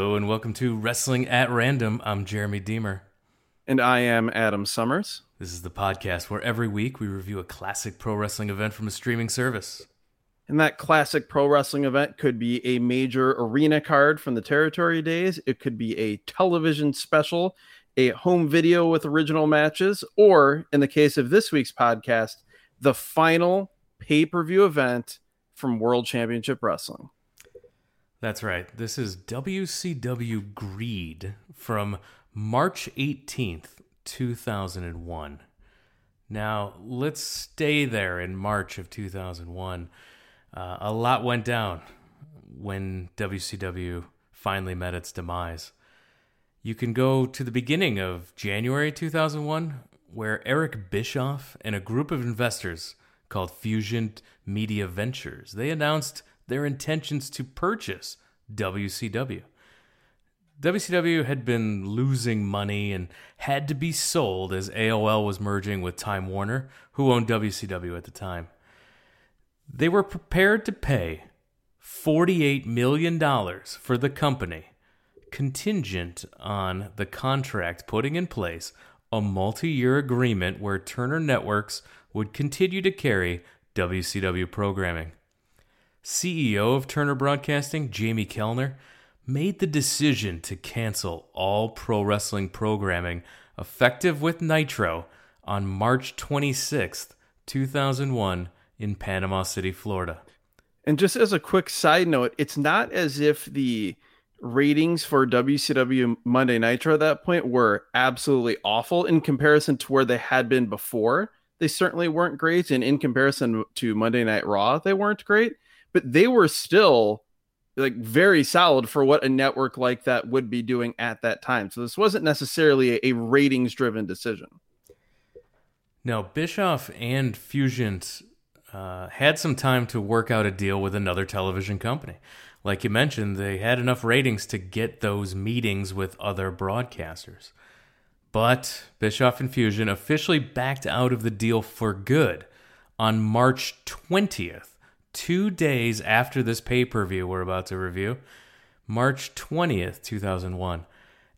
Hello and welcome to Wrestling at Random. I'm Jeremy Deemer. And I am Adam Summers. This is the podcast where every week we review a classic pro wrestling event from a streaming service. And that classic pro wrestling event could be a major arena card from the territory days, it could be a television special, a home video with original matches, or in the case of this week's podcast, the final pay per view event from World Championship Wrestling. That's right. This is WCW Greed from March 18th, 2001. Now, let's stay there in March of 2001. Uh, a lot went down when WCW finally met its demise. You can go to the beginning of January 2001, where Eric Bischoff and a group of investors called Fusion Media Ventures, they announced their intentions to purchase WCW. WCW had been losing money and had to be sold as AOL was merging with Time Warner, who owned WCW at the time. They were prepared to pay $48 million for the company, contingent on the contract putting in place a multi year agreement where Turner Networks would continue to carry WCW programming. CEO of Turner Broadcasting, Jamie Kellner, made the decision to cancel all pro wrestling programming effective with Nitro on March 26th, 2001, in Panama City, Florida. And just as a quick side note, it's not as if the ratings for WCW Monday Nitro at that point were absolutely awful in comparison to where they had been before. They certainly weren't great. And in comparison to Monday Night Raw, they weren't great but they were still like very solid for what a network like that would be doing at that time. So this wasn't necessarily a, ratings driven decision. No, Bischoff and Fusion uh, had some time to work out a deal with another television company. Like you mentioned, they had enough ratings to get those meetings with other broadcasters. But Bischoff and Fusion officially backed out of the deal for good on March 20th two days after this pay per view we're about to review, March 20th, 2001.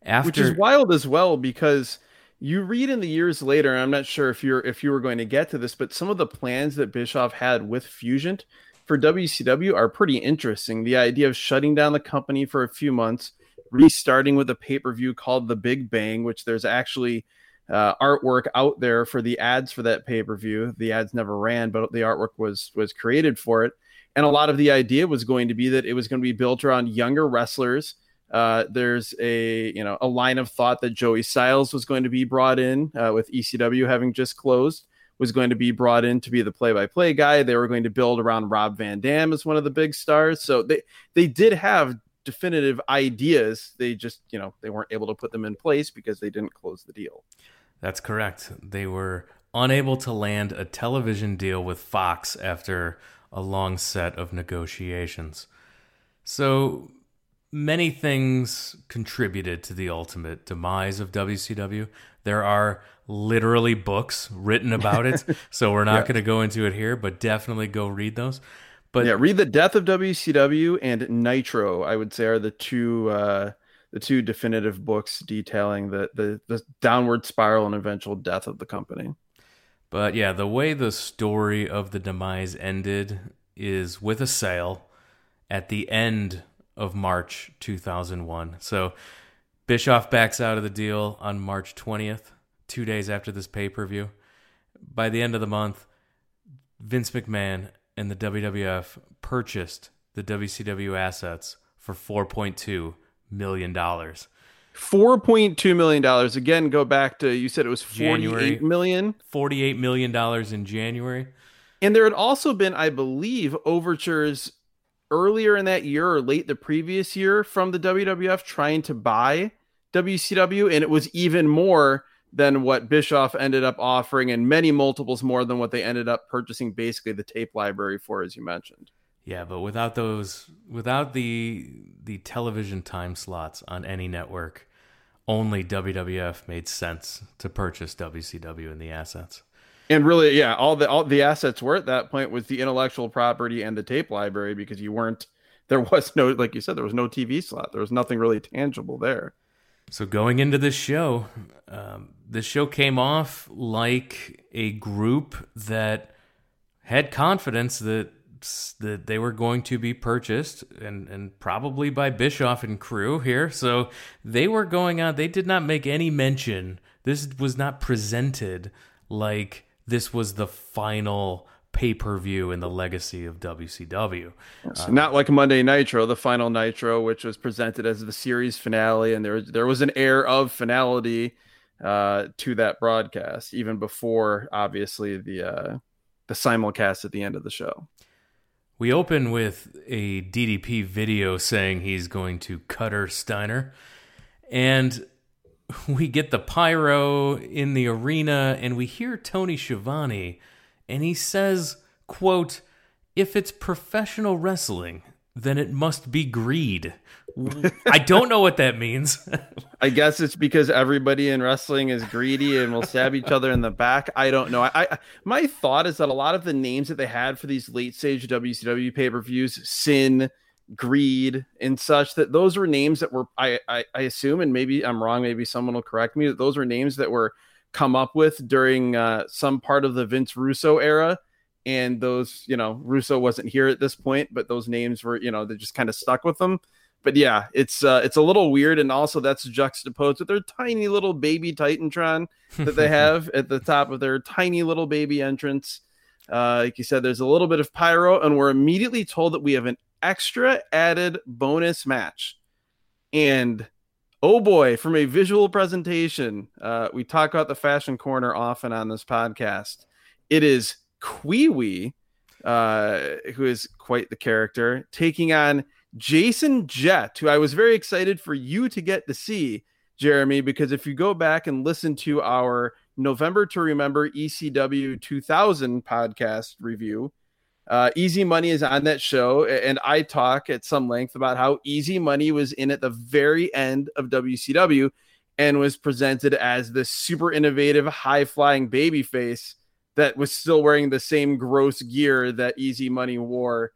After... Which is wild as well because you read in the years later, I'm not sure if you're if you were going to get to this, but some of the plans that Bischoff had with Fusion for WCW are pretty interesting. The idea of shutting down the company for a few months, restarting with a pay per view called The Big Bang, which there's actually uh, artwork out there for the ads for that pay per view. The ads never ran, but the artwork was was created for it. And a lot of the idea was going to be that it was going to be built around younger wrestlers. Uh, there's a you know a line of thought that Joey Styles was going to be brought in uh, with ECW having just closed was going to be brought in to be the play-by-play guy. They were going to build around Rob Van Dam as one of the big stars. So they they did have definitive ideas. They just, you know, they weren't able to put them in place because they didn't close the deal. That's correct. They were unable to land a television deal with Fox after a long set of negotiations. So many things contributed to the ultimate demise of WCW. There are literally books written about it, so we're not yeah. going to go into it here, but definitely go read those. But yeah, read the Death of WCW and Nitro. I would say are the two uh, the two definitive books detailing the, the the downward spiral and eventual death of the company. But yeah, the way the story of the demise ended is with a sale at the end of March 2001. So Bischoff backs out of the deal on March 20th, two days after this pay per view. By the end of the month, Vince McMahon and the WWF purchased the WCW assets for 4.2 million dollars. Four point two million dollars. Again, go back to you said it was forty eight million. Forty eight million dollars in January. And there had also been, I believe, overtures earlier in that year or late the previous year from the WWF trying to buy WCW, and it was even more than what Bischoff ended up offering, and many multiples more than what they ended up purchasing basically the tape library for, as you mentioned. Yeah, but without those, without the the television time slots on any network, only WWF made sense to purchase WCW and the assets. And really, yeah, all the all the assets were at that point was the intellectual property and the tape library because you weren't there was no, like you said, there was no TV slot. There was nothing really tangible there. So going into this show, um, this show came off like a group that had confidence that that they were going to be purchased and and probably by Bischoff and crew here. So they were going out. They did not make any mention. This was not presented like this was the final pay per view in the legacy of WCW. So not like Monday Nitro, the final Nitro, which was presented as the series finale, and there there was an air of finality uh, to that broadcast, even before obviously the uh, the simulcast at the end of the show. We open with a DDP video saying he's going to cutter Steiner, and we get the pyro in the arena, and we hear Tony Schiavone, and he says, "quote If it's professional wrestling, then it must be greed." I don't know what that means. I guess it's because everybody in wrestling is greedy and will stab each other in the back. I don't know. I, I my thought is that a lot of the names that they had for these late stage WCW pay per views, Sin, Greed, and such, that those were names that were I, I I assume, and maybe I'm wrong. Maybe someone will correct me. That those were names that were come up with during uh, some part of the Vince Russo era. And those, you know, Russo wasn't here at this point, but those names were, you know, they just kind of stuck with them but yeah, it's uh, it's a little weird, and also that's juxtaposed with their tiny little baby Titantron that they have at the top of their tiny little baby entrance. Uh, like you said, there's a little bit of pyro, and we're immediately told that we have an extra added bonus match. And oh boy, from a visual presentation, uh, we talk about the fashion corner often on this podcast. It is Kwee uh, who is quite the character, taking on Jason Jett, who I was very excited for you to get to see, Jeremy, because if you go back and listen to our November to Remember ECW 2000 podcast review, uh, Easy Money is on that show, and I talk at some length about how Easy Money was in at the very end of WCW and was presented as this super innovative, high flying baby face that was still wearing the same gross gear that Easy Money wore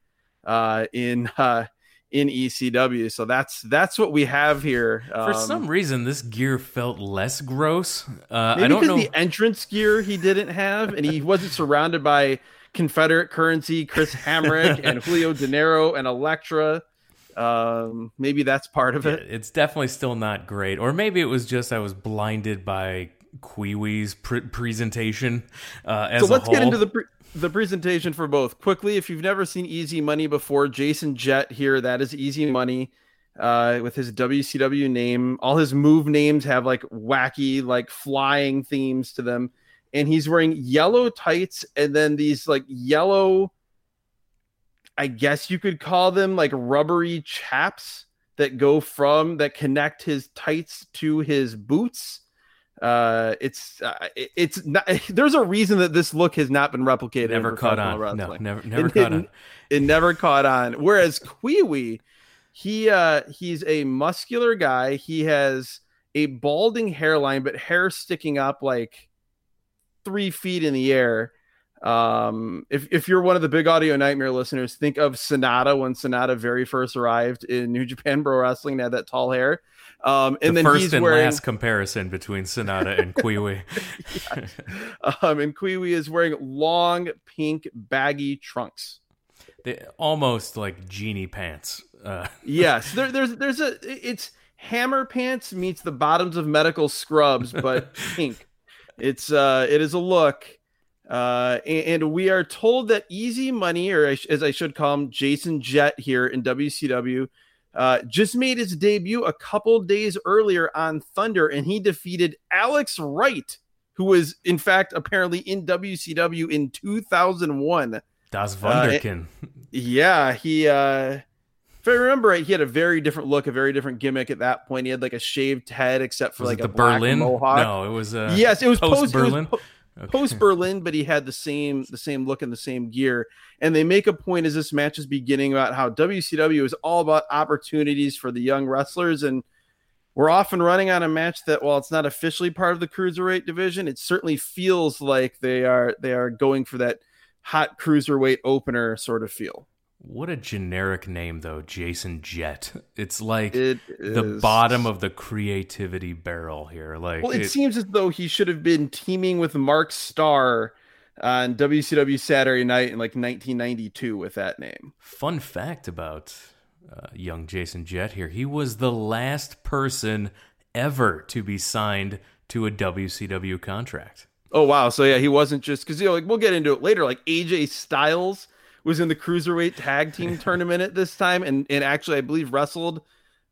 uh, in uh, in ECW. So that's that's what we have here. Um, For some reason, this gear felt less gross. Uh, maybe I don't know the entrance gear he didn't have, and he wasn't surrounded by Confederate currency, Chris Hamrick, and Julio Dinero and Elektra. Um, maybe that's part of it. It's definitely still not great, or maybe it was just I was blinded by Kwee Wee's presentation. Uh, as so let's get into the. Pre- the presentation for both quickly. If you've never seen Easy Money before, Jason Jett here. That is Easy Money uh, with his WCW name. All his move names have like wacky, like flying themes to them. And he's wearing yellow tights and then these like yellow, I guess you could call them like rubbery chaps that go from that connect his tights to his boots uh it's uh, it's not there's a reason that this look has not been replicated never caught on. wrestling. no never never it, caught it, on. it never caught on. Whereas Kwee he uh he's a muscular guy. He has a balding hairline but hair sticking up like three feet in the air. Um if, if you're one of the big audio nightmare listeners think of Sanada when Sanada very first arrived in new japan pro wrestling and had that tall hair um, and the then first he's and wearing... last comparison between Sanada and Kwee Wee. Um, and Kwee Wee is wearing long pink baggy trunks. They, almost like genie pants. Uh. yes, there, there's there's a it's hammer pants meets the bottoms of medical scrubs, but pink. It's uh it is a look. Uh, and, and, we are told that Easy Money, or as I should call him, Jason Jett here in WCW, uh, just made his debut a couple days earlier on Thunder, and he defeated Alex Wright, who was in fact apparently in WCW in 2001. Das Wunderkind. Uh, yeah, he. Uh, if I remember right, he had a very different look, a very different gimmick at that point. He had like a shaved head, except for was like the a Berlin mohawk. No, it was uh, yes, it was post Berlin. Okay. Post Berlin, but he had the same the same look and the same gear. And they make a point as this match is beginning about how WCW is all about opportunities for the young wrestlers, and we're often running on a match that, while it's not officially part of the cruiserweight division, it certainly feels like they are they are going for that hot cruiserweight opener sort of feel. What a generic name, though, Jason Jett. It's like It the bottom of the creativity barrel here. Like, Well, it, it- seems as though he should have been teaming with Mark Starr on WCW Saturday Night in like 1992 with that name. fun fact about uh, young Jason Jett here: he was the last person ever to be signed to a WCW contract. Oh wow! So yeah, he wasn't just because you know, like we'll get into it later. Like AJ Styles was in the cruiserweight tag team tournament at this time, and and actually I believe wrestled.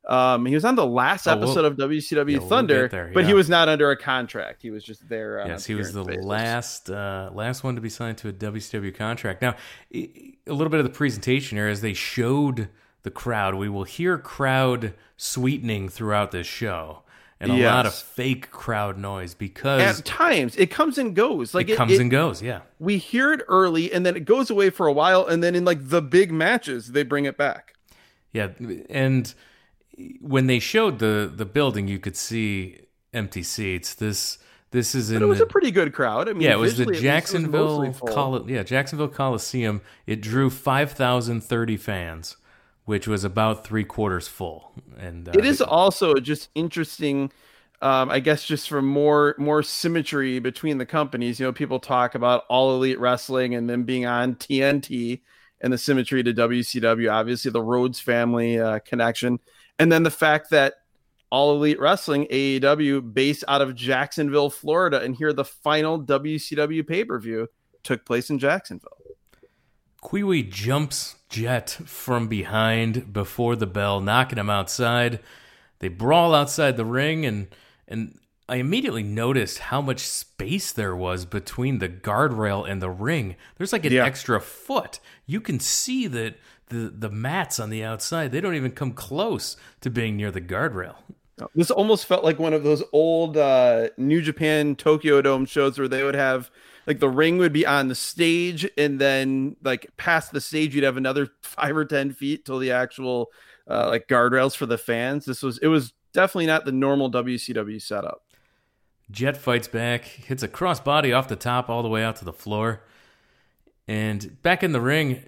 Um, he was on the last Oh, we'll- episode of WCW yeah, we'll Thunder, get there, but he was not under a contract. He was just there. on Yes, he was the basis. last uh, last one to be signed to a WCW contract. Now, a little bit of the presentation here, as they showed the crowd, we will hear crowd sweetening throughout this show, and a lot of fake crowd noise because At times, it comes and goes. Like it, comes and goes. Yeah, we hear it early, and then it goes away for a while, and then in like the big matches, they bring it back. yeah, and when they showed the the building, you could see empty seats. This this is in But it was the, a pretty good crowd. I mean, yeah, it was the visually, at least, it was Jacksonville mostly yeah Jacksonville Coliseum. It drew five thousand thirty fans, which was about three quarters full. And uh, It is also just interesting. Um, I guess just for more more symmetry between the companies. You know, people talk about All Elite Wrestling and then being on TNT and the symmetry to WCW. Obviously, the Rhodes family uh, connection, and then the fact that All Elite Wrestling AEW based out of Jacksonville, Florida, and here the final WCW pay per view took place in Jacksonville. Kwee Wee jumps Jett from behind before the bell, knocking him outside. They brawl outside the ring, and and I immediately noticed how much space there was between the guardrail and the ring. There's like an Yeah. extra foot. You can see that the the mats on the outside they don't even come close to being near the guardrail. This almost felt like one of those old uh, New Japan Tokyo Dome shows where they would have like the ring would be on the stage, and then like past the stage, you'd have another five or ten feet till the actual uh, like guardrails for the fans. This was it was definitely not the normal WCW setup. Jett fights back, hits a crossbody off the top all the way out to the floor. And back in the ring,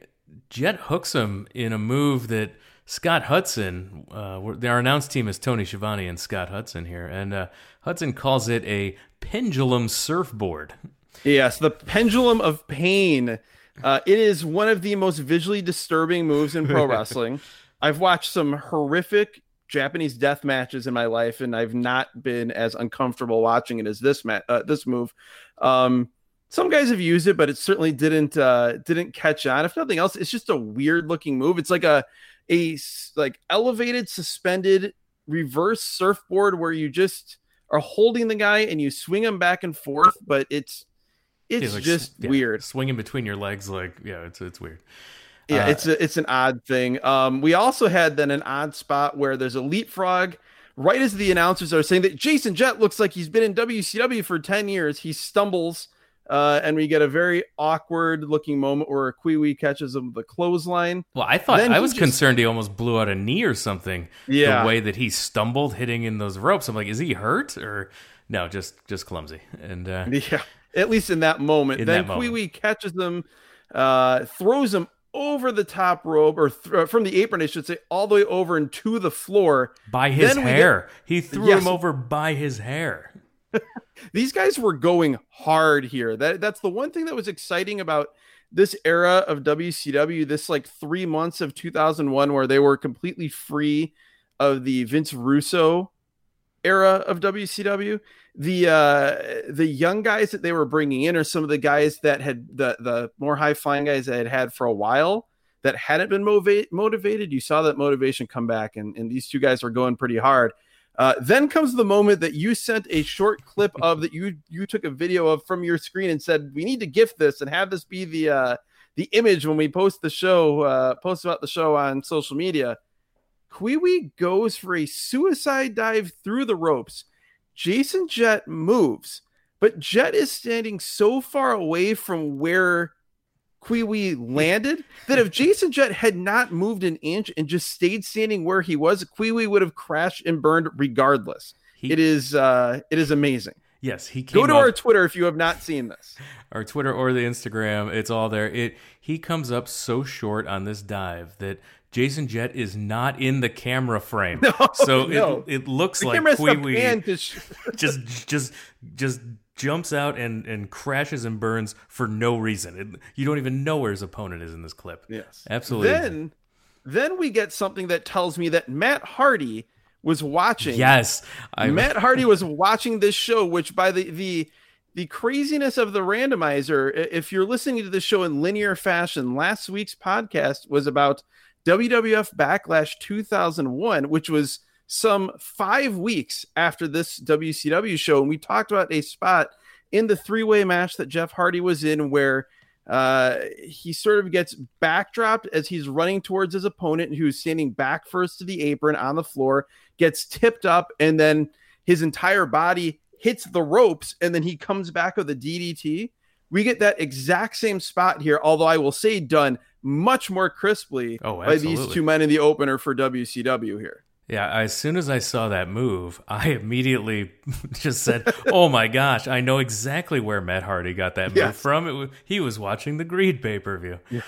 Jett hooks him in a move that Scott Hudson, uh, our announced team is Tony Schiavone and Scott Hudson here. And uh, Hudson calls it a pendulum surfboard. Yes, the pendulum of pain. Uh, it is one of the most visually disturbing moves in pro wrestling. I've watched some horrific Japanese death matches in my life, and I've not been as uncomfortable watching it as this ma- uh, this move. Um, some guys have used it, but it certainly didn't uh, didn't catch on. If nothing else, it's just a weird looking move. It's like a a like elevated, suspended reverse surfboard where you just are holding the guy and you swing him back and forth, but it's it's like, just yeah, weird. Swinging between your legs, like, yeah, it's, it's weird. Yeah, Uh, it's a, it's an odd thing. Um, we also had then an odd spot where there's a leapfrog. Right as the announcers are saying that Jason Jett looks like he's been in WCW for ten years, he stumbles, uh, and we get a very awkward looking moment where Kwee Wee catches him with the clothesline. Well, I thought I was just- concerned he almost blew out a knee or something. Yeah. the way that he stumbled hitting in those ropes. I'm like, is he hurt or no? Just just clumsy. And uh, Yeah, at least in that moment. In then. Kwee Wee catches them, uh, throws them over the top rope or th- uh, from the apron, I should say, all the way over and to the floor. by his Then hair, he threw Yes. him over by his hair. these guys were going hard here. That that's the one thing that was exciting about this era of WCW, this like three months of 2001, where they were completely free of the Vince Russo era of WCW. The uh, the young guys that they were bringing in are some of the guys that had the the more high flying guys that had had for a while that hadn't been motiva- motivated. You saw that motivation come back, and, and these two guys were going pretty hard. Uh, then comes the moment that you sent a short clip of that you you took a video of from your screen and said we need to gift this and have this be the uh, the image when we post the show uh, post about the show on social media. Kwee Wee goes for a suicide dive through the ropes. Jason Jett moves, but Jett is standing so far away from where Kwee Wee landed that if Jason Jett had not moved an inch and just stayed standing where he was, Kwee Wee would have crashed and burned regardless. He, It is uh it is amazing. Yes, he came Go to up, our Twitter if you have not seen this. our Twitter or the Instagram. It's all there. It he comes up so short on this dive that Jason Jett is not in the camera frame. so no. it it looks The like camera has to Kwee pan to sh- just just just jumps out and and crashes and burns for no reason. It, you don't even know where his opponent is in this clip. Yes. Absolutely. Then then we get something that tells me that Matt Hardy was watching. Yes, I Matt Hardy was watching this show, which by the the the craziness of the randomizer, if you're listening to the show in linear fashion, last week's podcast was about WWF Backlash 2001, which was some five weeks after this WCW show. And we talked about a spot in the three way match that Jeff Hardy was in where uh, he sort of gets backdropped as he's running towards his opponent, who's standing back first to the apron on the floor, gets tipped up, and then his entire body hits the ropes, and then he comes back with a DDT. We get that exact same spot here, although I will say done much more crisply Oh, by these two men in the opener for WCW here. Yeah, as soon as I saw that move, I immediately just said, "Oh my gosh, I know exactly where Matt Hardy got that move Yes. from. It was, he was watching the Greed pay-per-view." Uh,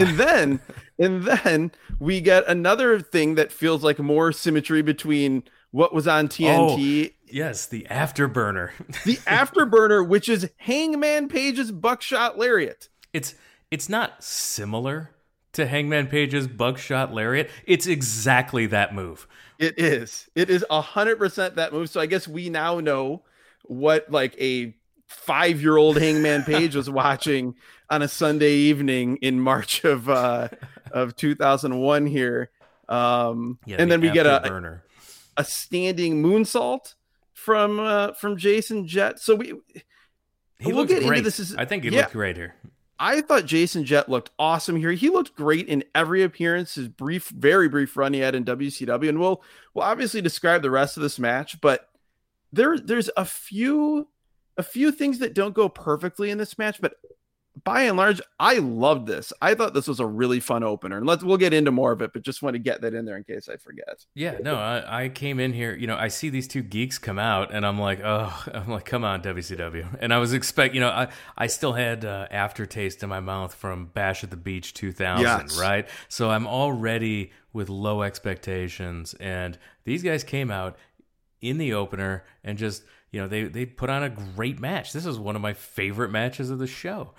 and then and then we get another thing that feels like more symmetry between what was on TNT oh, Yes, the afterburner. the afterburner, which is Hangman Page's buckshot lariat. it's it's not similar to Hangman Page's buckshot lariat. It's exactly that move. It is. It is a hundred percent that move. So I guess we now know what like a five year old Hangman Page was watching on a Sunday evening in March of uh of 2001 here. Um Yeah, and the then we get a, afterburner. a standing moonsault from uh from Jason Jett. So we He we'll get into this is- I think he yeah. looked great here. I thought Jason Jett looked awesome here. He looked great in every appearance. His brief, very brief run he had in WCW, and we'll we'll obviously describe the rest of this match. But there, there's a few, a few things that don't go perfectly in this match. But by and large, I loved this. I thought this was a really fun opener, and let's we'll get into more of it. But just want to get that in there in case I forget. Yeah, no, I, I came in here, you know, I see these two geeks come out, and I'm like, oh, I'm like, come on, WCW. And I was expect, you know, I, I still had uh, aftertaste in my mouth from Bash at the Beach 2000, Yes. right? So I'm already with low expectations, and these guys came out in the opener and just, you know, they they put on a great match. This is one of my favorite matches of the show.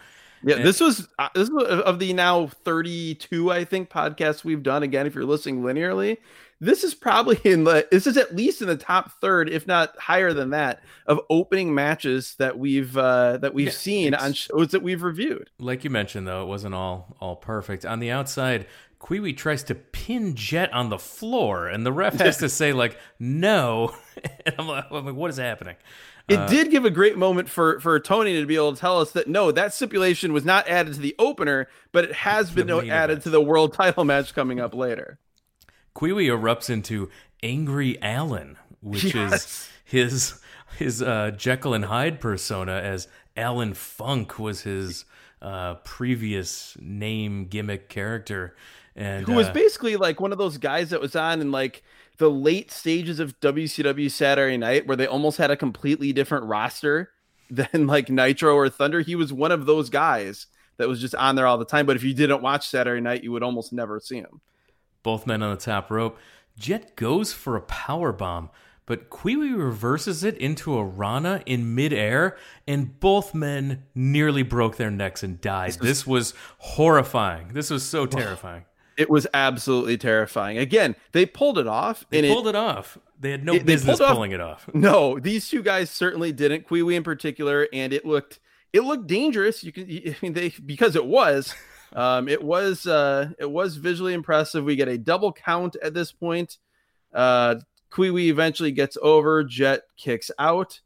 Yeah, And- this was uh, this was of the now 32, I think, podcasts we've done. Again, if you're listening linearly, this is probably in the this is at least in the top third, if not higher than that, of opening matches that we've uh that we've Yeah, seen on shows that we've reviewed. like you mentioned though it wasn't all all perfect on the outside Kwee Wee tries to pin Jett on the floor, and the ref has to say like no. and I'm like, I'm like, what is happening? It did give a great moment for for Tony to be able to tell us that no, that stipulation was not added to the opener, but it has been added event. to the world title match coming up later. Kwee Wee erupts into Angry Alan, which is his his uh, Jekyll and Hyde persona, as Alan Funk was his uh, previous name gimmick character, and who was uh, basically like one of those guys that was on in like the late stages of WCW Saturday Night, where they almost had a completely different roster than like Nitro or Thunder. He was one of those guys that was just on there all the time. But if you didn't watch Saturday Night, you would almost never see him. both men on the top rope. Jet goes for a power bomb, but Kwee Wee reverses it into a Rana in midair, and both men nearly broke their necks and died. This was horrifying. This was so terrifying. It was absolutely terrifying. Again, they pulled it off, They pulled it, it off. They had no it- business off- pulling it off. no, these two guys certainly didn't. Kwee Wee in particular, and it looked it looked dangerous. You can, I mean, they because it was. Um, it was uh, it was visually impressive. We get a double count at this point. Uh, Kwee Wee eventually gets over. Jett kicks out.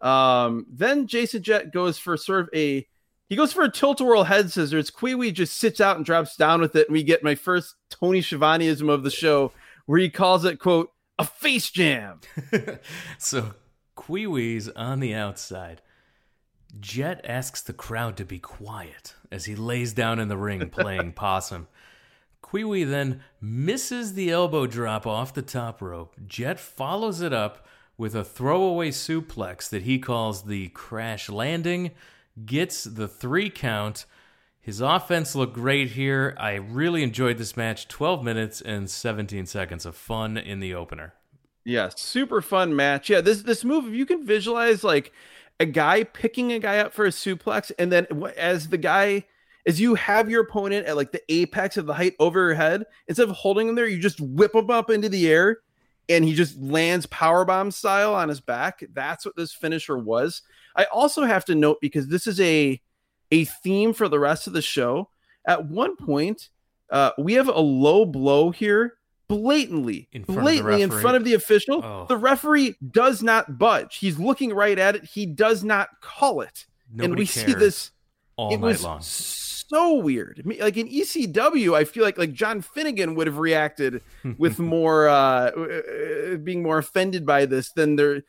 Um, then Jason Jett goes for sort of a he goes for a tilt a whirl head scissors. Kwee Wee just sits out and drops down with it, and we get my first Tony Schiavoneism of the show, where he calls it quote a face jam. so Kwee Wee's on the outside. Jett asks the crowd to be quiet as he lays down in the ring playing possum. Kwee Wee then misses the elbow drop off the top rope. Jett follows it up with a throwaway suplex that he calls the crash landing, gets the three count. His offense looked great here. I really enjoyed this match. 12 minutes and 17 seconds of fun in the opener. Yeah, super fun match. Yeah, this this move, if you can visualize like a guy picking a guy up for a suplex, and then as the guy as you have your opponent at like the apex of the height over your head, instead of holding him there, you just whip him up into the air and he just lands power bomb style on his back. That's what this finisher was. I also have to note because this is a a theme for the rest of the show. At one point, uh, we have a low blow here, blatantly, in blatantly in front of the official. Oh. The referee does not budge. He's looking right at it. He does not call it, Nobody and we see this all night long. So weird. Like in ECW, I feel like like John Finnegan would have reacted with more uh, uh, being more offended by this than there.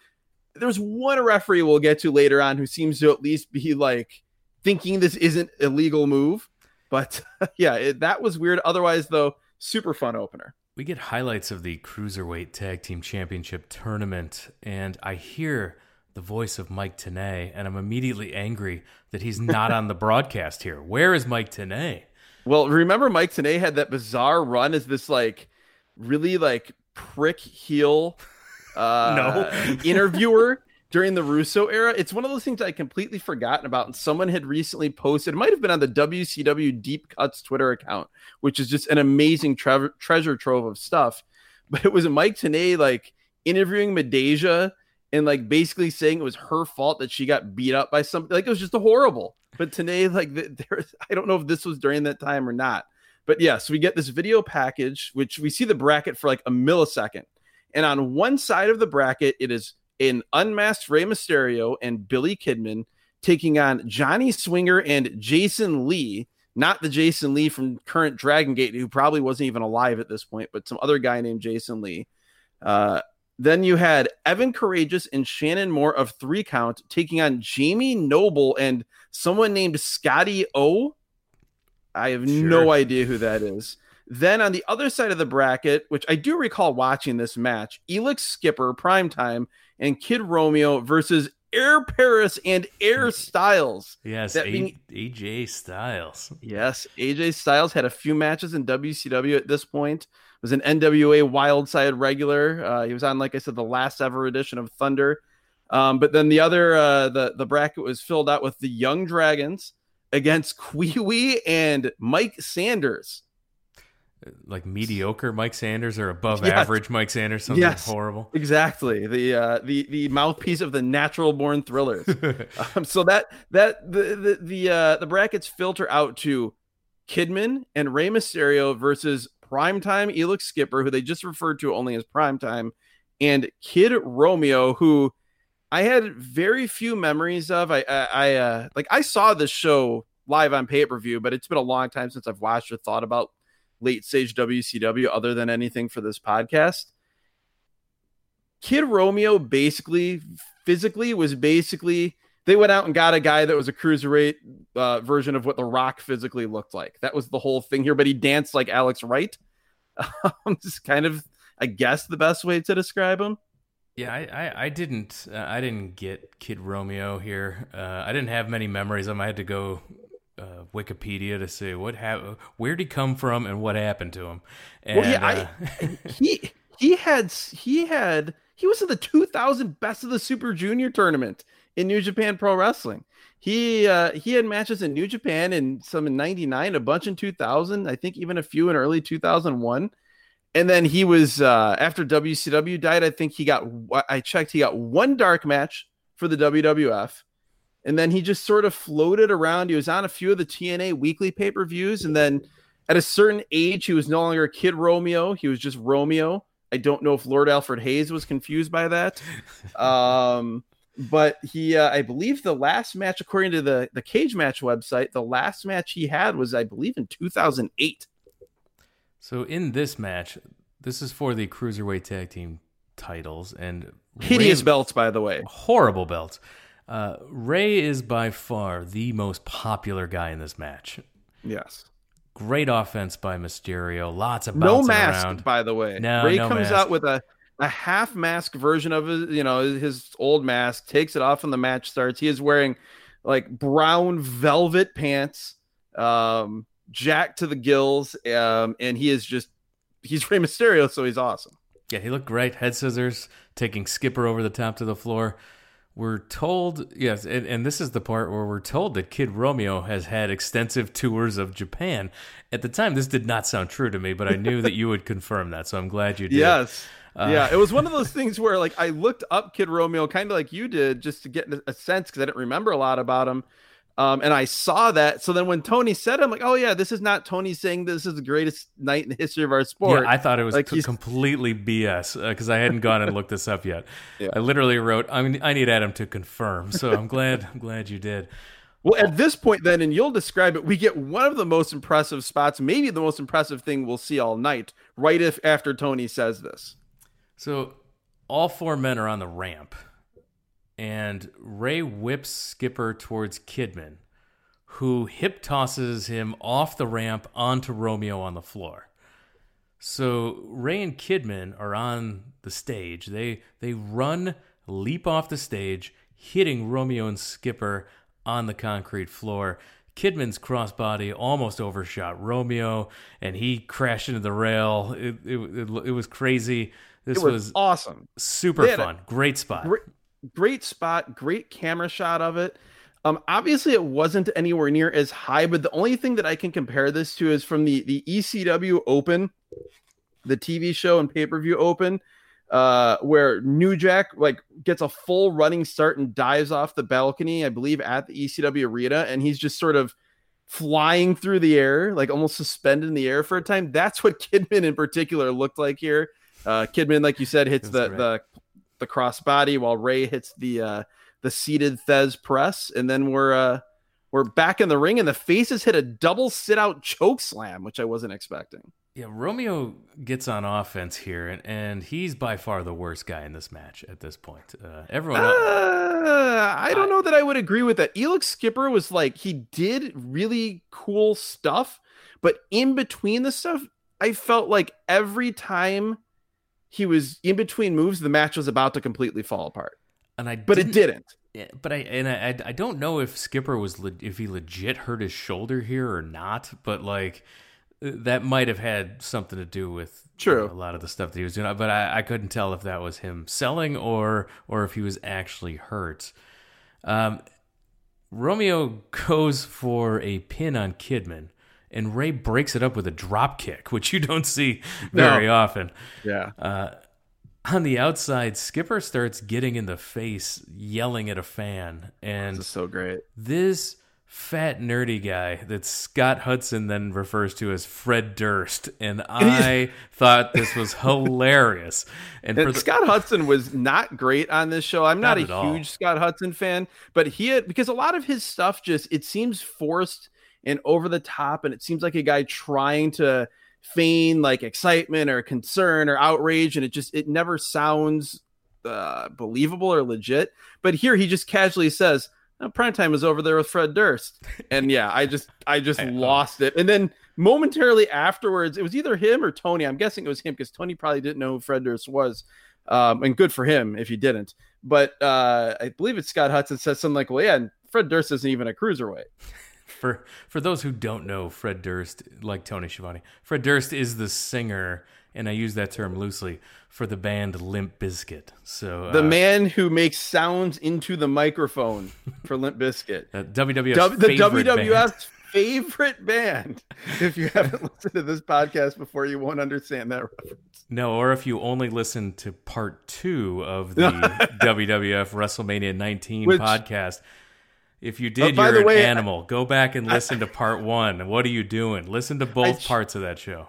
There's one referee we'll get to later on who seems to at least be like thinking this isn't a legal move. But yeah, it, that was weird. Otherwise, though, super fun opener. We get highlights of the Cruiserweight Tag Team Championship tournament, and I hear the voice of Mike Tenay, and I'm immediately angry that he's not on the broadcast here. Where is Mike Tenay? Well, remember Mike Tenay had that bizarre run as this like really like prick heel uh no interviewer during the Russo era. It's one of those things I completely forgotten about. And someone had recently posted, it might have been on the WCW Deep Cuts Twitter account, which is just an amazing tre- treasure trove of stuff. But it was Mike Tenay like interviewing Midajah and like basically saying it was her fault that she got beat up by something. Like it was just horrible. But today, like there, I don't know if this was during that time or not. But yeah, so we get this video package, which we see the bracket for like a millisecond. And on one side of the bracket, it is an unmasked Rey Mysterio and Billy Kidman taking on Johnny Swinger and Jason Lee, not the Jason Lee from current Dragon Gate, who probably wasn't even alive at this point, but some other guy named Jason Lee. Uh, then you had Evan Karagias and Shannon Moore of Three Count taking on Jamie Noble and someone named Scotty O. I have sure. no idea who that is. Then on the other side of the bracket, which I do recall watching this match, Elix Skipper, Primetime, and Kid Romeo versus Air Paris and Air Styles. Yes, that a- being, AJ Styles. Yes, AJ Styles had a few matches in WCW at this point. Was an NWA Wildside regular. Uh, he was on, like I said, the last ever edition of Thunder. Um, but then the other, uh, the the bracket was filled out with the Young Dragons against Kwee Wee and Mike Sanders like mediocre Mike Sanders or above yes. average Mike Sanders, something yes, horrible. Exactly. The uh, the the mouthpiece of the natural born thrillers. um, so that that the the the, uh, the brackets filter out to Kidman and Rey Mysterio versus primetime Elix Skipper, who they just referred to only as primetime, and Kid Romeo, who I had very few memories of. I I, I uh, like I saw this show live on pay per view, but it's been a long time since I've watched or thought about late stage WCW other than anything for this podcast. Kid Romeo basically physically was basically they went out and got a guy that was a cruiserweight uh, version of what The Rock physically looked like. That was the whole thing here, but he danced like Alex Wright. Um, just kind of, I guess, the best way to describe him. Yeah, I, I, I didn't uh, I didn't get Kid Romeo here. Uh, I didn't have many memories of him. I had to go uh, Wikipedia to see what happened, where'd he come from, and what happened to him. And, well, yeah, uh, I, he he had he had he was in the 2000 Best of the Super Junior tournament in New Japan Pro Wrestling. He uh, he had matches in New Japan and some in '99, a bunch in 2000, I think even a few in early 2001. And then he was uh, after WCW died. I think he got I checked. He got one dark match for the WWF and then he just sort of floated around. He was on a few of the TNA weekly pay per views, and then at a certain age, he was no longer Kid Romeo. He was just Romeo. I don't know if Lord Alfred Hayes was confused by that. Um, but he, uh, I believe, the last match, according to the the Cage Match website, the last match he had was, I believe, in 2008. So in this match, this is for the cruiserweight tag team titles and hideous belts, by the way, horrible belts. Uh, Rey is by far the most popular guy in this match. Yes. Great offense by Mysterio. Lots of no mask, around. by the way. No, Rey no comes mask. out with a a half mask version of his, you know, his old mask, takes it off when the match starts. He is wearing like brown velvet pants, um, jacked to the gills, um, and he is just he's Rey Mysterio, so he's awesome. Yeah, he looked great. Head scissors, taking Skipper over the top to the floor. We're told, yes, and, and, this is the part where we're told that Kid Romeo has had extensive tours of Japan. At the time, this did not sound true to me, but I knew that you would confirm that, so I'm glad you did. Yes. Uh, yeah, it was one of those things where like I looked up Kid Romeo kind of like you did just to get a sense because I didn't remember a lot about him. Um, and I saw that. So then when Tony said it, I'm like, oh yeah, this is not Tony saying this is the greatest night in the history of our sport. Yeah, I thought it was like completely BS because uh, I hadn't gone and looked this up yet. Yeah. I literally wrote, I mean, I need Adam to confirm. So I'm glad, I'm glad you did. Well, at this point, then, and you'll describe it, we get one of the most impressive spots, maybe the most impressive thing we'll see all night, right if after Tony says this. So all four men are on the ramp and Rey whips Skipper towards Kidman, who hip tosses him off the ramp onto Romeo on the floor. So Rey and Kidman are on the stage. They they run, leap off the stage, hitting Romeo and Skipper on the concrete floor. Kidman's crossbody almost overshot Romeo, and he crashed into the rail. It it, it, it was crazy. This was, was, awesome, super fun, great spot. Great, great spot, great camera shot of it. Um, obviously, it wasn't anywhere near as high, but the only thing that I can compare this to is from the the ECW Open, the TV show and pay per view Open, uh, where New Jack like gets a full running start and dives off the balcony, I believe, at the ECW arena, and he's just sort of flying through the air, like almost suspended in the air for a time. That's what Kidman in particular looked like here. Uh, Kidman, like you said, hits the the the crossbody while Rey hits the uh, the seated Thesz press, and then we're uh, we're back in the ring, and the faces hit a double sit out choke slam, which I wasn't expecting. Yeah, Romeo gets on offense here, and, and he's by far the worst guy in this match at this point. Uh, everyone, else, uh, I don't I, know that I would agree with that. Elix Skipper was like he did really cool stuff, but in between the stuff, I felt like every time he was in between moves, the match was about to completely fall apart. And I, but it didn't. Yeah, but I and I I don't know if Skipper was le- if he legit hurt his shoulder here or not. But like that might have had something to do with True. You know, a lot of the stuff that he was doing. But I, I couldn't tell if that was him selling or or if he was actually hurt. Um, Romeo goes for a pin on Kidman and Rey breaks it up with a drop kick, which you don't see very no. often. Yeah. Uh, on the outside, Skipper starts getting in the face, yelling at a fan, and this is so great. This fat nerdy guy that Scott Hudson then refers to as Fred Durst, and I thought this was hilarious. And, and the, Scott Hudson was not great on this show. I'm not, not a huge all. Scott Hudson fan, but he had because a lot of his stuff just it seems forced and over the top. And it seems like a guy trying to feign like excitement or concern or outrage. And it just, it never sounds uh, believable or legit. But here he just casually says, oh, prime time is over there with Fred Durst. And yeah, I just, I just I lost it. And then momentarily afterwards, it was either him or Tony. I'm guessing it was him because Tony probably didn't know who Fred Durst was. Um, and good for him if he didn't. But uh, I believe it's Scott Hudson says something like, well, yeah, Fred Durst isn't even a cruiserweight for for those who don't know Fred Durst, like Tony Schiavone, Fred Durst is the singer, and I use that term loosely for the band Limp Bizkit. So the uh, man who makes sounds into the microphone for Limp Bizkit, uh, WWF, w- the WWF favorite band. If you haven't listened to this podcast before, you won't understand that reference. No, or if you only listen to part two of the WWF WrestleMania 19 Which, podcast if you oh, did, you're an way, animal. Go back and listen I, to part one. What are you doing? Listen to both ch- parts of that show.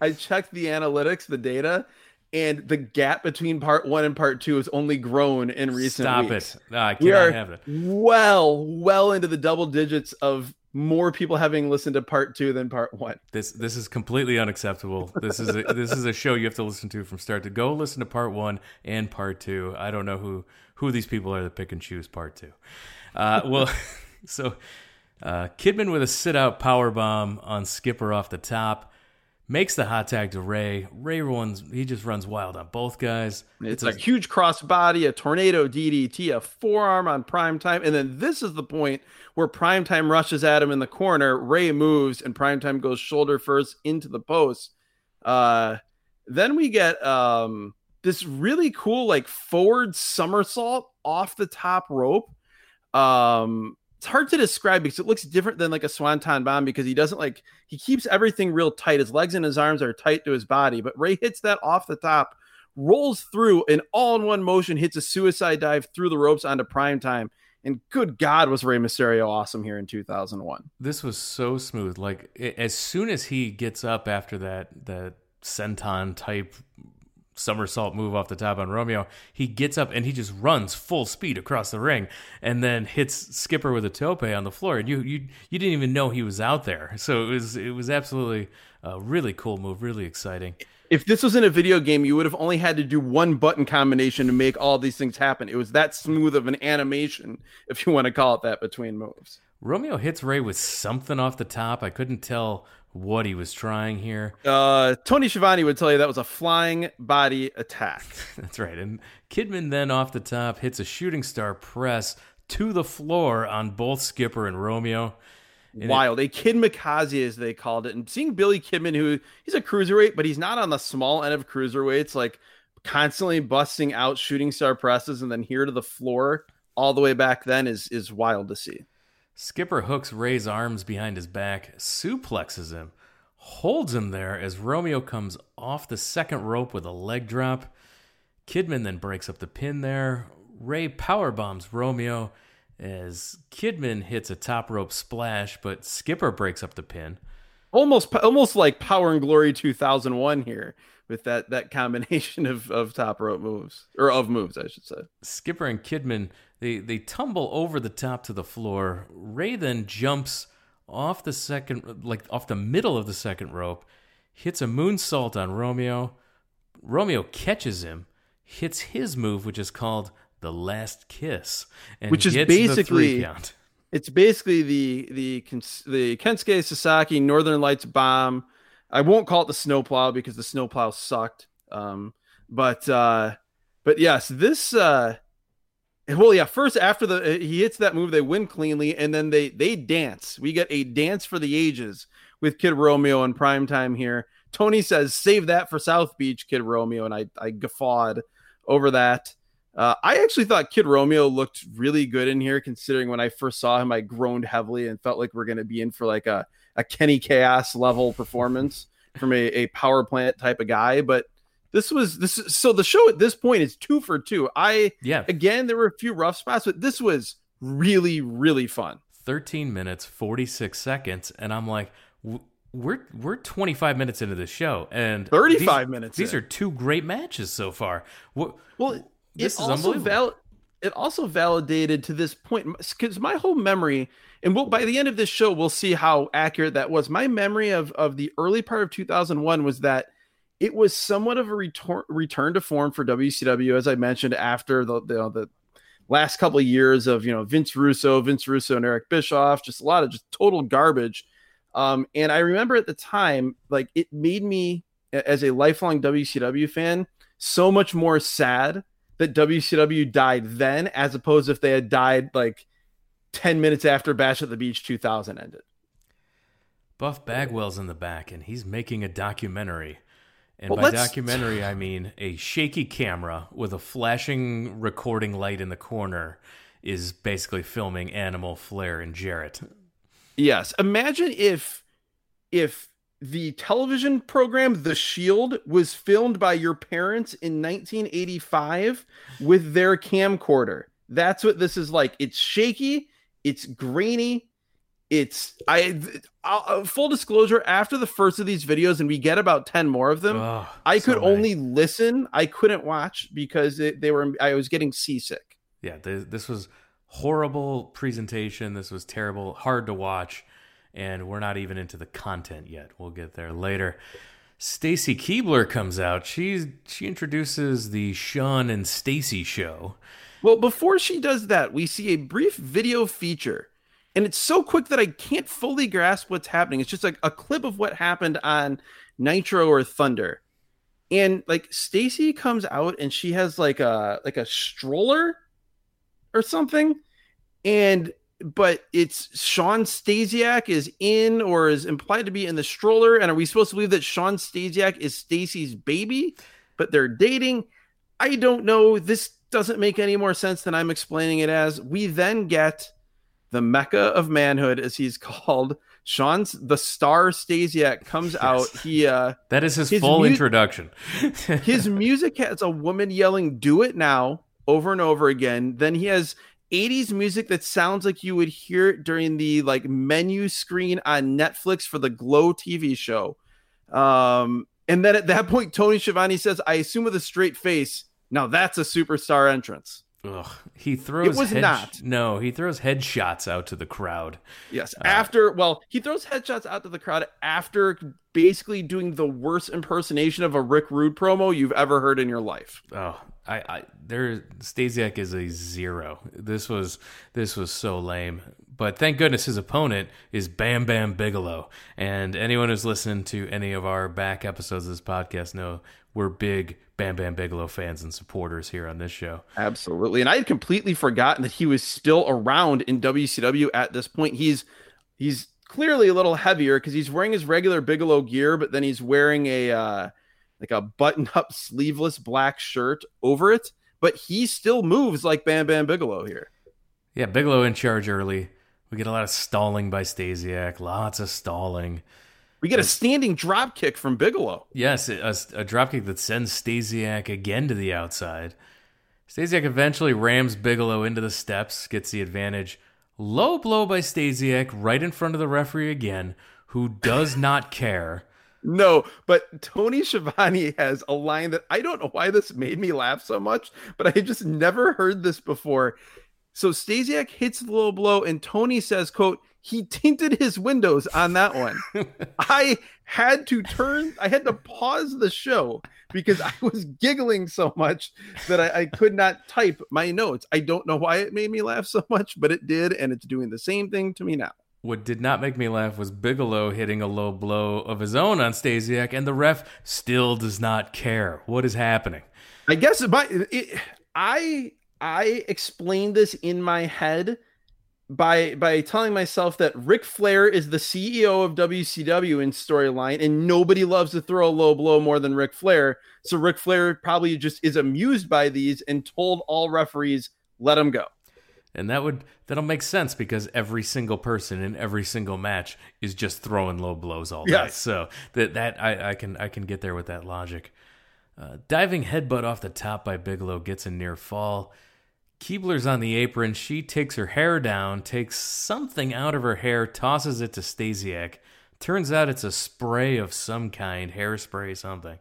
I checked the analytics, the data, and the gap between part one and part two has only grown in recent Stop weeks. Stop it. No, I cannot have it. Well, well into the double digits of more people having listened to part two than part one. This this is completely unacceptable. This is a, this is a show you have to listen to from start to go. Listen to part one and part two. I don't know who who these people are that pick and choose part two. Uh, well, so uh, Kidman with a sit out power bomb on Skipper off the top. makes the hot tag to Rey. Rey runs, he just runs wild on both guys. It's, it's a, a huge crossbody, a tornado DDT, a forearm on Primetime, and then this is the point where Primetime rushes at him in the corner. Rey moves, and Primetime goes shoulder first into the post. Uh, then we get um, this really cool like forward somersault off the top rope. Um, it's hard to describe because it looks different than like a swanton bomb because he doesn't like he keeps everything real tight. His legs and his arms are tight to his body, but Rey hits that off the top, rolls through, and all in one motion hits a suicide dive through the ropes onto prime time. And good God, was Rey Mysterio awesome here in 2001? This was so smooth. Like as soon as he gets up after that that senton type somersault move off the top on Romeo. He gets up and he just runs full speed across the ring and then hits Skipper with a tope on the floor. And you you you didn't even know he was out there. So it was it was absolutely a really cool move, really exciting. If this was in a video game, you would have only had to do one button combination to make all these things happen. It was that smooth of an animation, if you want to call it that, between moves. Romeo hits Rey with something off the top. I couldn't tell what he was trying here. Uh, Tony Schiavone would tell you that was a flying body attack. That's right. And Kidman then off the top hits a shooting star press to the floor on both Skipper and Romeo. And Wild. It, a Kidmikaze, as they called it. And seeing Billy Kidman, who he's a cruiserweight, but he's not on the small end of cruiserweights, like constantly busting out shooting star presses and then here to the floor all the way back then is is wild to see. Skipper hooks Rey's arms behind his back, suplexes him, holds him there as Romeo comes off the second rope with a leg drop. Kidman then breaks up the pin there. Rey power bombs Romeo as Kidman hits a top rope splash, but Skipper breaks up the pin. Almost, almost like Power and Glory 2001 here with that that combination of, of top rope moves or of moves, I should say. Skipper and Kidman they they tumble over the top to the floor. Rey then jumps off the second, like off the middle of the second rope, hits a moonsault on Romeo. Romeo catches him, hits his move, which is called the last kiss, which is basically it's basically the the the Kensuke Sasaki Northern Lights bomb. I won't call it the snowplow because the snowplow sucked. Um, but uh, but yes, this uh, well, yeah. First, after the uh, he hits that move, they win cleanly, and then they they dance. We get a dance for the ages with Kid Romeo in prime time here. Tony says, "Save that for South Beach, Kid Romeo," and I I guffawed over that. Uh, I actually thought Kid Romeo looked really good in here, considering when I first saw him, I groaned heavily and felt like we're going to be in for like a, a Kenny Kaos level performance from a, a power plant type of guy. But this was this so the show at this point is two for two. I yeah again there were a few rough spots, but this was really really fun. 13 minutes 46 seconds and I'm like we're we're 25 minutes into the show and 35 these, minutes. These in. are two great matches so far. Well, this is also val- it also validated to this point because my whole memory and we'll, by the end of this show we'll see how accurate that was. My memory of of the early part of 2001 was that it was somewhat of a return return to form for WCW, as I mentioned after the the, the last couple of years of you know Vince Russo, Vince Russo and Eric Bischoff, just a lot of just total garbage. Um, and I remember at the time, like it made me as a lifelong WCW fan so much more sad that WCW died then, as opposed if they had died like ten minutes after Bash at the Beach 2000 ended. Buff Bagwell's in the back, and he's making a documentary and well, by documentary, I mean a shaky camera with a flashing recording light in the corner is basically filming Animal Flair and Jarrett. Yes. Imagine if if the television program The Shield was filmed by your parents in 1985 with their camcorder. That's what this is like. It's shaky, it's grainy, it's I uh, full disclosure after the first of these videos and we get about 10 more of them oh, i could so only listen. I couldn't watch because it, they were i was getting seasick. Yeah this was horrible presentation. This was terrible hard to watch and we're not even into the content yet. We'll get there later. Stacy keibler comes out. She she introduces the sean and stacy show well before she does that we see a brief video feature and it's so quick that I can't fully grasp what's happening. It's just like a clip of what happened on Nitro or Thunder. And like Stacy comes out and she has like a like a stroller or something. And but it's Shawn Stasiak is in or is implied to be in the stroller. And are we supposed to believe that Shawn Stasiak is Stacy's baby, but they're dating? I don't know. This doesn't make any more sense than I'm explaining it as. We then get the Mecca of manhood, as he's called. Shawn's the star Stasiak comes yes. out. He uh that is his, his full mu- introduction. his music has a woman yelling "Do it now" over and over again. Then he has 80s music that sounds like you would hear it during the like menu screen on Netflix for the Glow TV show. Um, and then at that point, Tony Schiavone says, I assume with a straight face, now that's a superstar entrance. Ugh. He throws. It was head- not. No, he throws headshots out to the crowd. Yes. Uh, after, well, he throws headshots out to the crowd after basically doing the worst impersonation of a Rick Rude promo you've ever heard in your life. Oh, I, I there Stasiak is a zero. This was this was so lame. But thank goodness his opponent is Bam Bam Bigelow. And anyone who's listened to any of our back episodes of this podcast know we're big Bam Bam Bigelow fans and supporters here on this show. Absolutely. And I had completely forgotten that he was still around in WCW at this point. He's he's clearly a little heavier because he's wearing his regular Bigelow gear, but then he's wearing a uh like a button-up sleeveless black shirt over it, but he still moves like Bam Bam Bigelow here. Yeah, Bigelow in charge early. We get a lot of stalling by Stasiak, lots of stalling. We get a standing drop kick from Bigelow. Yes, a, a drop kick that sends Stasiak again to the outside. Stasiak eventually rams Bigelow into the steps, gets the advantage. Low blow by Stasiak right in front of the referee again, who does not care. No, but Tony Schiavone has a line that I don't know why this made me laugh so much, but I just never heard this before. So Stasiak hits the low blow, and Tony says, "quote He tinted his windows on that one." I had to turn, I had to pause the show because I was giggling so much that I, I could not type my notes. I don't know why it made me laugh so much, but it did, and it's doing the same thing to me now. What did not make me laugh was Bigelow hitting a low blow of his own on Stasiak, and the ref still does not care. What is happening? I guess it might. It, I I explained this in my head by by telling myself that Ric Flair is the CEO of WCW in storyline, and nobody loves to throw a low blow more than Ric Flair. So Ric Flair probably just is amused by these and told all referees, "Let him go." And that would that'll make sense because every single person in every single match is just throwing low blows all day. Yes. So that that I, I can I can get there with that logic. Uh, diving headbutt off the top by Bigelow gets a near fall. Keibler's on the apron. She takes her hair down, takes something out of her hair, tosses it to Stasiak. Turns out it's a spray of some kind, hairspray, something.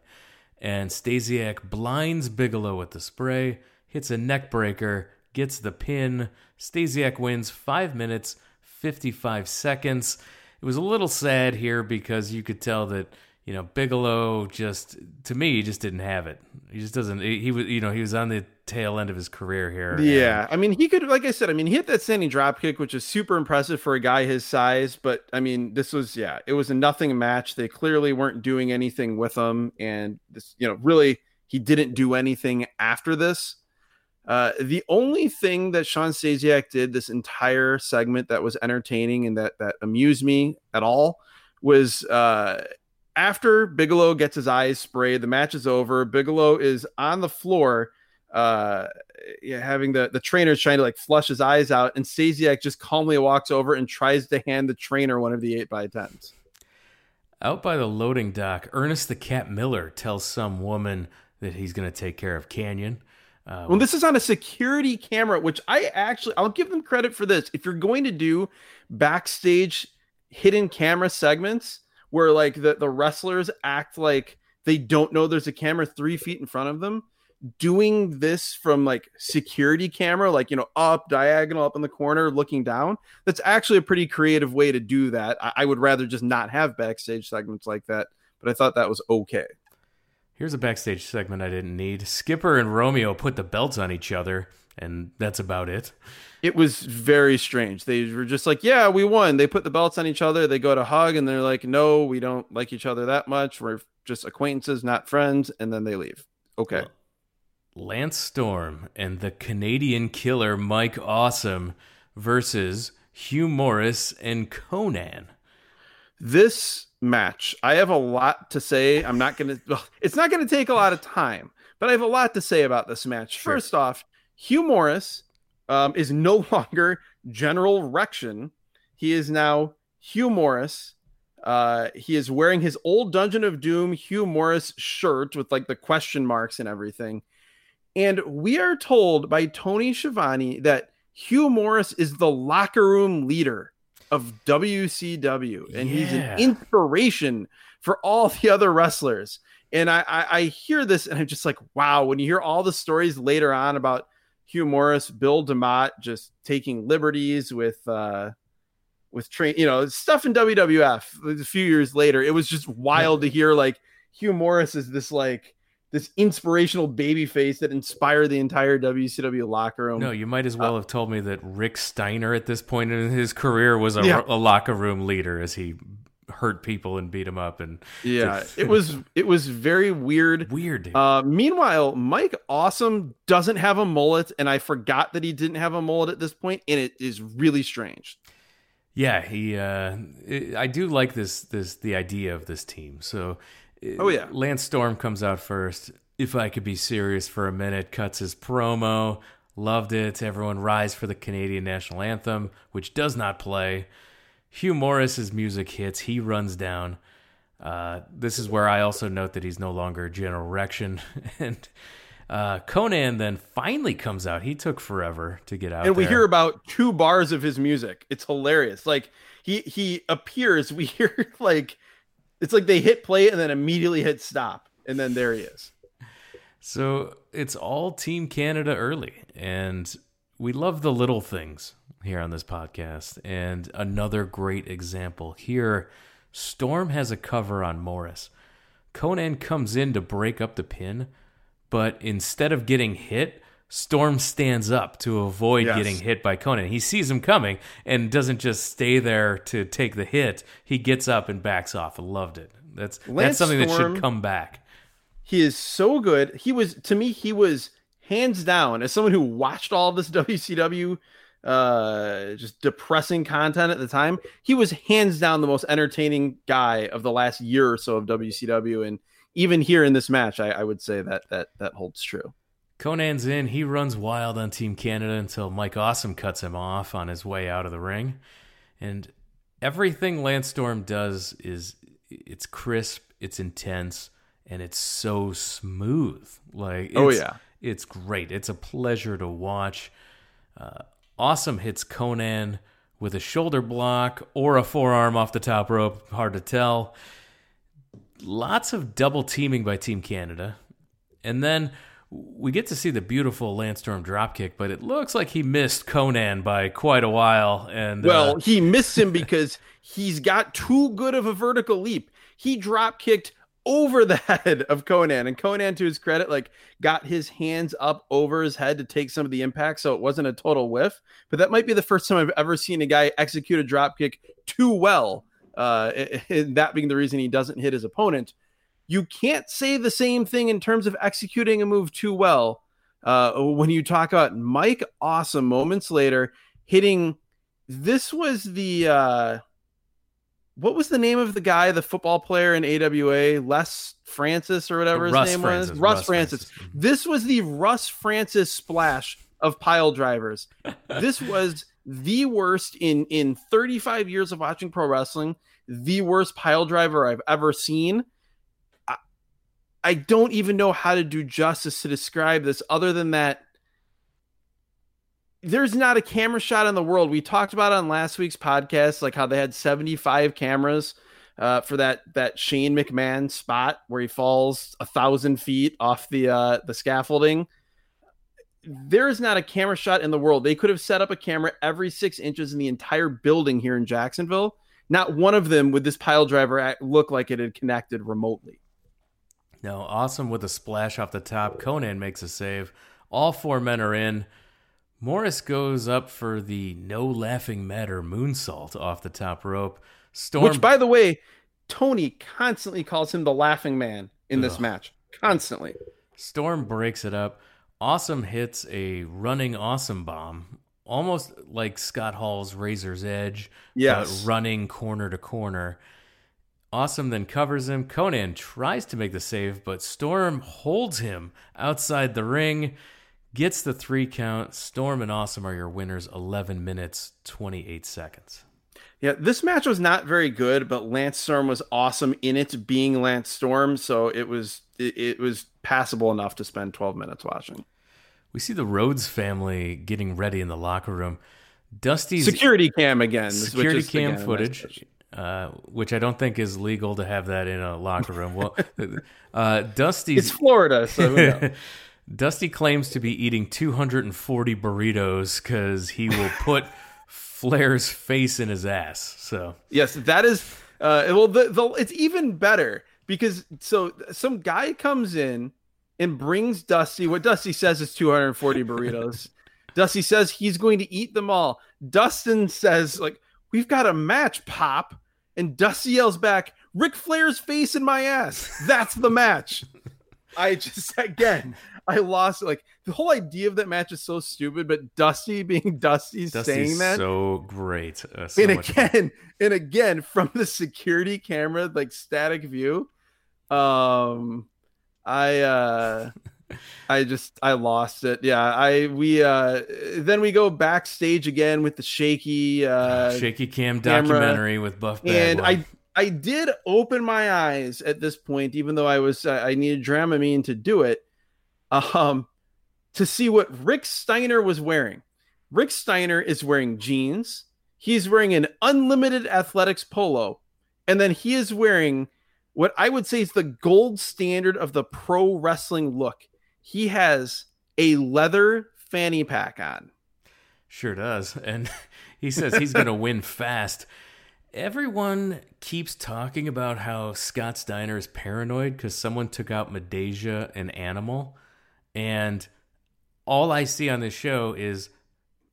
And Stasiak blinds Bigelow with the spray, hits a neck breaker, gets the pin. Stasiak wins 5 minutes 55 seconds. It was a little sad here because you could tell that you know Bigelow just to me he just didn't have it. He just doesn't. He, was you know he was on the tail end of his career here. Yeah, I mean he could like I said. I mean he hit that standing drop kick, which is super impressive for a guy his size. But I mean this was yeah, it was a nothing match. They clearly weren't doing anything with him, and this you know really he didn't do anything after this. Uh, the only thing that Shawn Stasiak did this entire segment that was entertaining and that that amused me at all was uh, after Bigelow gets his eyes sprayed, the match is over. Bigelow is on the floor, uh, having the the trainer trying to like flush his eyes out, and Stasiak just calmly walks over and tries to hand the trainer one of the eight by tens. Out by the loading dock, Ernest the Cat Miller tells some woman that he's going to take care of Kanyon. Um, well, this is on a security camera, which I actually I'll give them credit for this. If you're going to do backstage hidden camera segments where like the, the wrestlers act like they don't know there's a camera three feet in front of them, doing this from like security camera, like you know, up diagonal up in the corner, looking down, that's actually a pretty creative way to do that. I, I would rather just not have backstage segments like that, but I thought that was okay. Here's a backstage segment I didn't need. Skipper and Romeo put the belts on each other, and that's about it. It was very strange. They were just like, "Yeah, we won." They put the belts on each other. They go to hug, and they're like, "No, we don't like each other that much. We're just acquaintances, not friends." And then they leave. Okay. Lance Storm and the Canadian killer Mike Awesome versus Hugh Morris and Konnan. This match, I have a lot to say. I'm not going to, it's not going to take a lot of time, but I have a lot to say about this match. Sure. First off, Hugh Morris um, is no longer General Rection. He is now Hugh Morris. Uh, he is wearing his old Dungeon of Doom Hugh Morris shirt with like the question marks and everything. And we are told by Tony Schiavone that Hugh Morris is the locker room leader of WCW, and yeah. he's an inspiration for all the other wrestlers. And I, I, I hear this, and I'm just like, wow. When you hear all the stories later on about Hugh Morris, Bill DeMott just taking liberties with uh, with train, you know, stuff in WWF. A few years later, it was just wild to hear like Hugh Morris is this like this inspirational baby face that inspired the entire WCW locker room. No, you might as well uh, have told me that Rick Steiner at this point in his career was a, yeah. a locker room leader as he hurt people and beat them up and yeah it was it was very weird weird uh meanwhile mike awesome doesn't have a mullet and i forgot that he didn't have a mullet at this point and it is really strange yeah he uh i do like this this the idea of this team so Oh yeah. Lance Storm comes out first. If I could be serious for a minute, cuts his promo. Loved it. Everyone rise for the Canadian national anthem, which does not play. Hugh Morris's music hits. He runs down. Uh, this is where I also note that he's no longer General Rection. and uh, Konnan then finally comes out. He took forever to get out. And we there. hear about two bars of his music. It's hilarious. Like he he appears. We hear like it's like they hit play and then immediately hit stop, and then there he is. So it's all Team Canada early, and we love the little things here on this podcast. And another great example here Storm has a cover on Morris. Konnan comes in to break up the pin, but instead of getting hit, Storm stands up to avoid yes. getting hit by Konnan. He sees him coming and doesn't just stay there to take the hit. He gets up and backs off. I loved it. That's Lance that's something Storm, that should come back. He is so good. He was to me. He was hands down as someone who watched all this WCW uh just depressing content at the time he was hands down the most entertaining guy of the last year or so of wcw and even here in this match i, I would say that that that holds true Konnan's in. He runs wild on Team Canada until Mike Awesome cuts him off on his way out of the ring. And everything Lance Storm does is it's crisp, it's intense, and it's so smooth. Like oh yeah, it's great. It's a pleasure to watch. Uh, awesome hits Konnan with a shoulder block or a forearm off the top rope. Hard to tell. Lots of double teaming by Team Canada, and then we get to see the beautiful Lance Storm dropkick, but it looks like he missed Konnan by quite a while. And well, uh, he missed him because he's got too good of a vertical leap. He drop kicked over the head of Konnan. and Konnan, to his credit, like got his hands up over his head to take some of the impact, so it wasn't a total whiff. But that might be the first time I've ever seen a guy execute a drop kick too well. Uh, that being the reason he doesn't hit his opponent you can't say the same thing in terms of executing a move too well. Uh, when you talk about Mike Awesome moments later hitting, this was the uh, what was the name of the guy, the football player in AWA, Les Francis or whatever his Russ name Francis, was, Russ, Russ Francis. Francis. Mm-hmm. This was the Russ Francis splash of pile drivers. this was the worst in in 35 years of watching pro wrestling. The worst pile driver I've ever seen I don't even know how to do justice to describe this other than that there's not a camera shot in the world. We talked about on last week's podcast, like how they had 75 cameras uh, for that that Shane McMahon spot where he falls a thousand feet off the uh, the scaffolding. There is not a camera shot in the world. They could have set up a camera every six inches in the entire building here in Jacksonville. Not one of them would this pile driver look like it had connected remotely. No, awesome with a splash off the top. Konnan makes a save. All four men are in. Morris goes up for the no laughing matter moonsault off the top rope. Storm, Which, by the way, Tony constantly calls him the laughing man in this match. Constantly. Storm breaks it up. Awesome hits a running awesome bomb, almost like Scott Hall's Razor's Edge, Yes. but running corner to corner. Awesome then covers him. Konnan tries to make the save, but Storm holds him outside the ring, gets the three count. Storm and Awesome are your winners, 11 minutes, 28 seconds. Yeah, this match was not very good, but Lance Storm was awesome in it being Lance Storm, so it was it, it was passable enough to spend 12 minutes watching. We see the Rhodes family getting ready in the locker room. Dusty's Security cam again. security cam again, footage, uh, which I don't think is legal to have that in a locker room. Well, uh, Dusty's It's Florida, so who knows? Dusty claims to be eating 240 burritos because he will put Flair's face in his ass. So Yes, that is. Uh, well, the, the it's even better because so some guy comes in and brings Dusty. What Dusty says is 240 burritos. Dusty says he's going to eat them all. Dustin says like, "We've got a match, Pop," and Dusty yells back, "Ric Flair's face in my ass." That's the match. I just again. I lost like the whole idea of that match is so stupid, but Dusty being Dusty saying that so great. Uh, so and fun. again and again from the security camera like static view um i uh i just i lost it yeah i we uh then we go backstage again with the shaky uh Shaky Cam camera, documentary with Buff and Bagwell. i i did open my eyes at this point even though i was uh, i needed dramamine to do it um to see what rick steiner was wearing. Rick steiner is wearing jeans. He's wearing an unlimited athletics polo. And then he is wearing what i would say is the gold standard of the pro wrestling look. He has a leather fanny pack on. Sure does. And he says he's going to win fast. Everyone keeps talking about how Scott Steiner is paranoid because someone took out Midajah, an animal. And all I see on this show is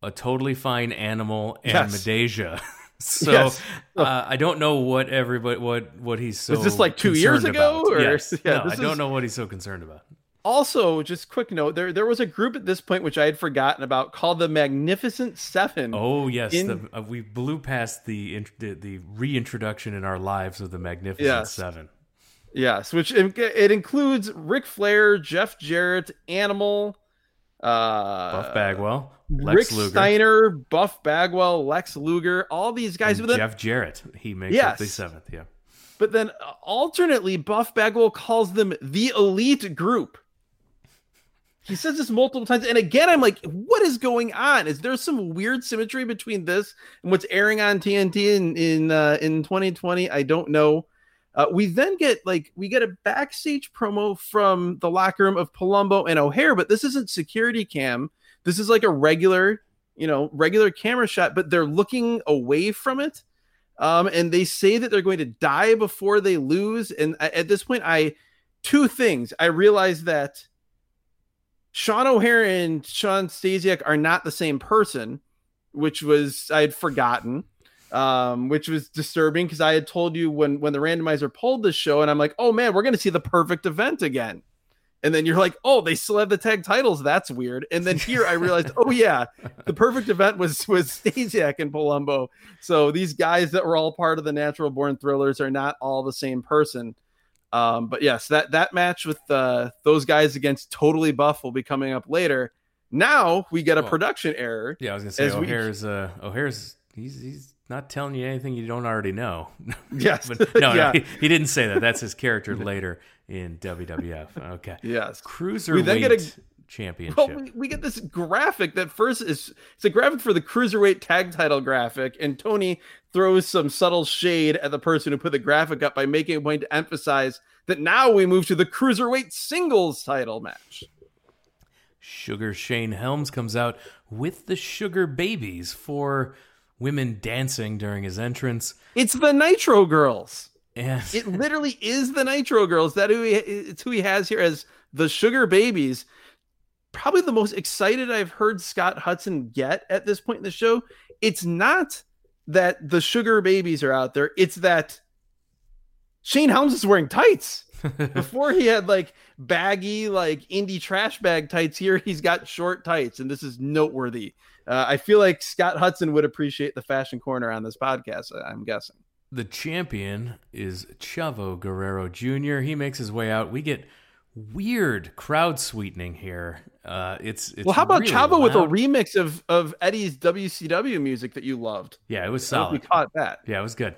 a totally fine animal and Yes. Midajah. so Yes. uh, I don't know what everybody what what he's so Is this like two years ago, about. or- Yes. yeah, no, I don't is- know what he's so concerned about. Also just quick note there there was a group at this point which i had forgotten about called the magnificent seven Oh yes, In- the, uh, we blew past the, the the reintroduction in our lives of the Magnificent Yes. Seven. Yes, which it, it includes Ric Flair, Jeff Jarrett, Animal, uh, Buff Bagwell, Lex Rick Luger, Steiner, Buff Bagwell, Lex Luger, all these guys. and then, Jeff Jarrett. He makes up the seventh. Yeah, but then alternately, Buff Bagwell calls them the elite group. He says this multiple times, and again, I'm like, "What is going on? Is there some weird symmetry between this and what's airing on TNT in in uh, in 2020?" I don't know. Uh, we then get like we get a backstage promo from the locker room of Palumbo and O'Haire, but this isn't security cam. This is like a regular, you know, regular camera shot, but they're looking away from it. Um, and they say that they're going to die before they lose. And a- at this point, I two things. I realize that Sean O'Haire and Shawn Stasiak are not the same person, which was I had forgotten um, which was disturbing because I had told you when when the randomizer pulled this show, and I'm like, oh man, we're gonna see the perfect event again. And then you're like, oh, they still have the tag titles. That's weird. And then here I realized, oh yeah, the perfect event was was Stasiak and Palumbo. So these guys that were all part of the Natural Born Thrillers are not all the same person. Um, but yes, that that match with uh, those guys against Totally Buff will be coming up later. Now we get a production error. yeah. I was gonna say As we- O'Haire's. Uh, O'Haire's. He's he's not telling you anything you don't already know. Yes, but no, Yeah. no, he, he didn't say that. That's his character later in WWF. Okay, yes. cruiserweight then get a- championship. Well, we, we get this graphic that first is it's a graphic for the cruiserweight tag title graphic, and Tony throws some subtle shade at the person who put the graphic up by making a point to emphasize that now we move to the cruiserweight singles title match. Sugar Shane Helms comes out with the Sugar Babies for women dancing during his entrance. It's the Nitro Girls. And it literally is the Nitro Girls. That who he, it's who he has here as the Sugar Babies. Probably the most excited I've heard Scott Hudson get at this point in the show. It's not that the Sugar Babies are out there. It's that Shane Helms is wearing tights. Before he had like baggy, like indie trash bag tights. Here he's got short tights, and this is noteworthy. Uh, I feel like Scott Hudson would appreciate the fashion corner on this podcast. I'm guessing. The champion is Chavo Guerrero Jr. He makes his way out. We get weird crowd sweetening here. Uh, it's, it's well. How about really Chavo loud. with a remix of of Eddie's WCW music that you loved? Yeah, it was solid. We caught that. Yeah, it was good.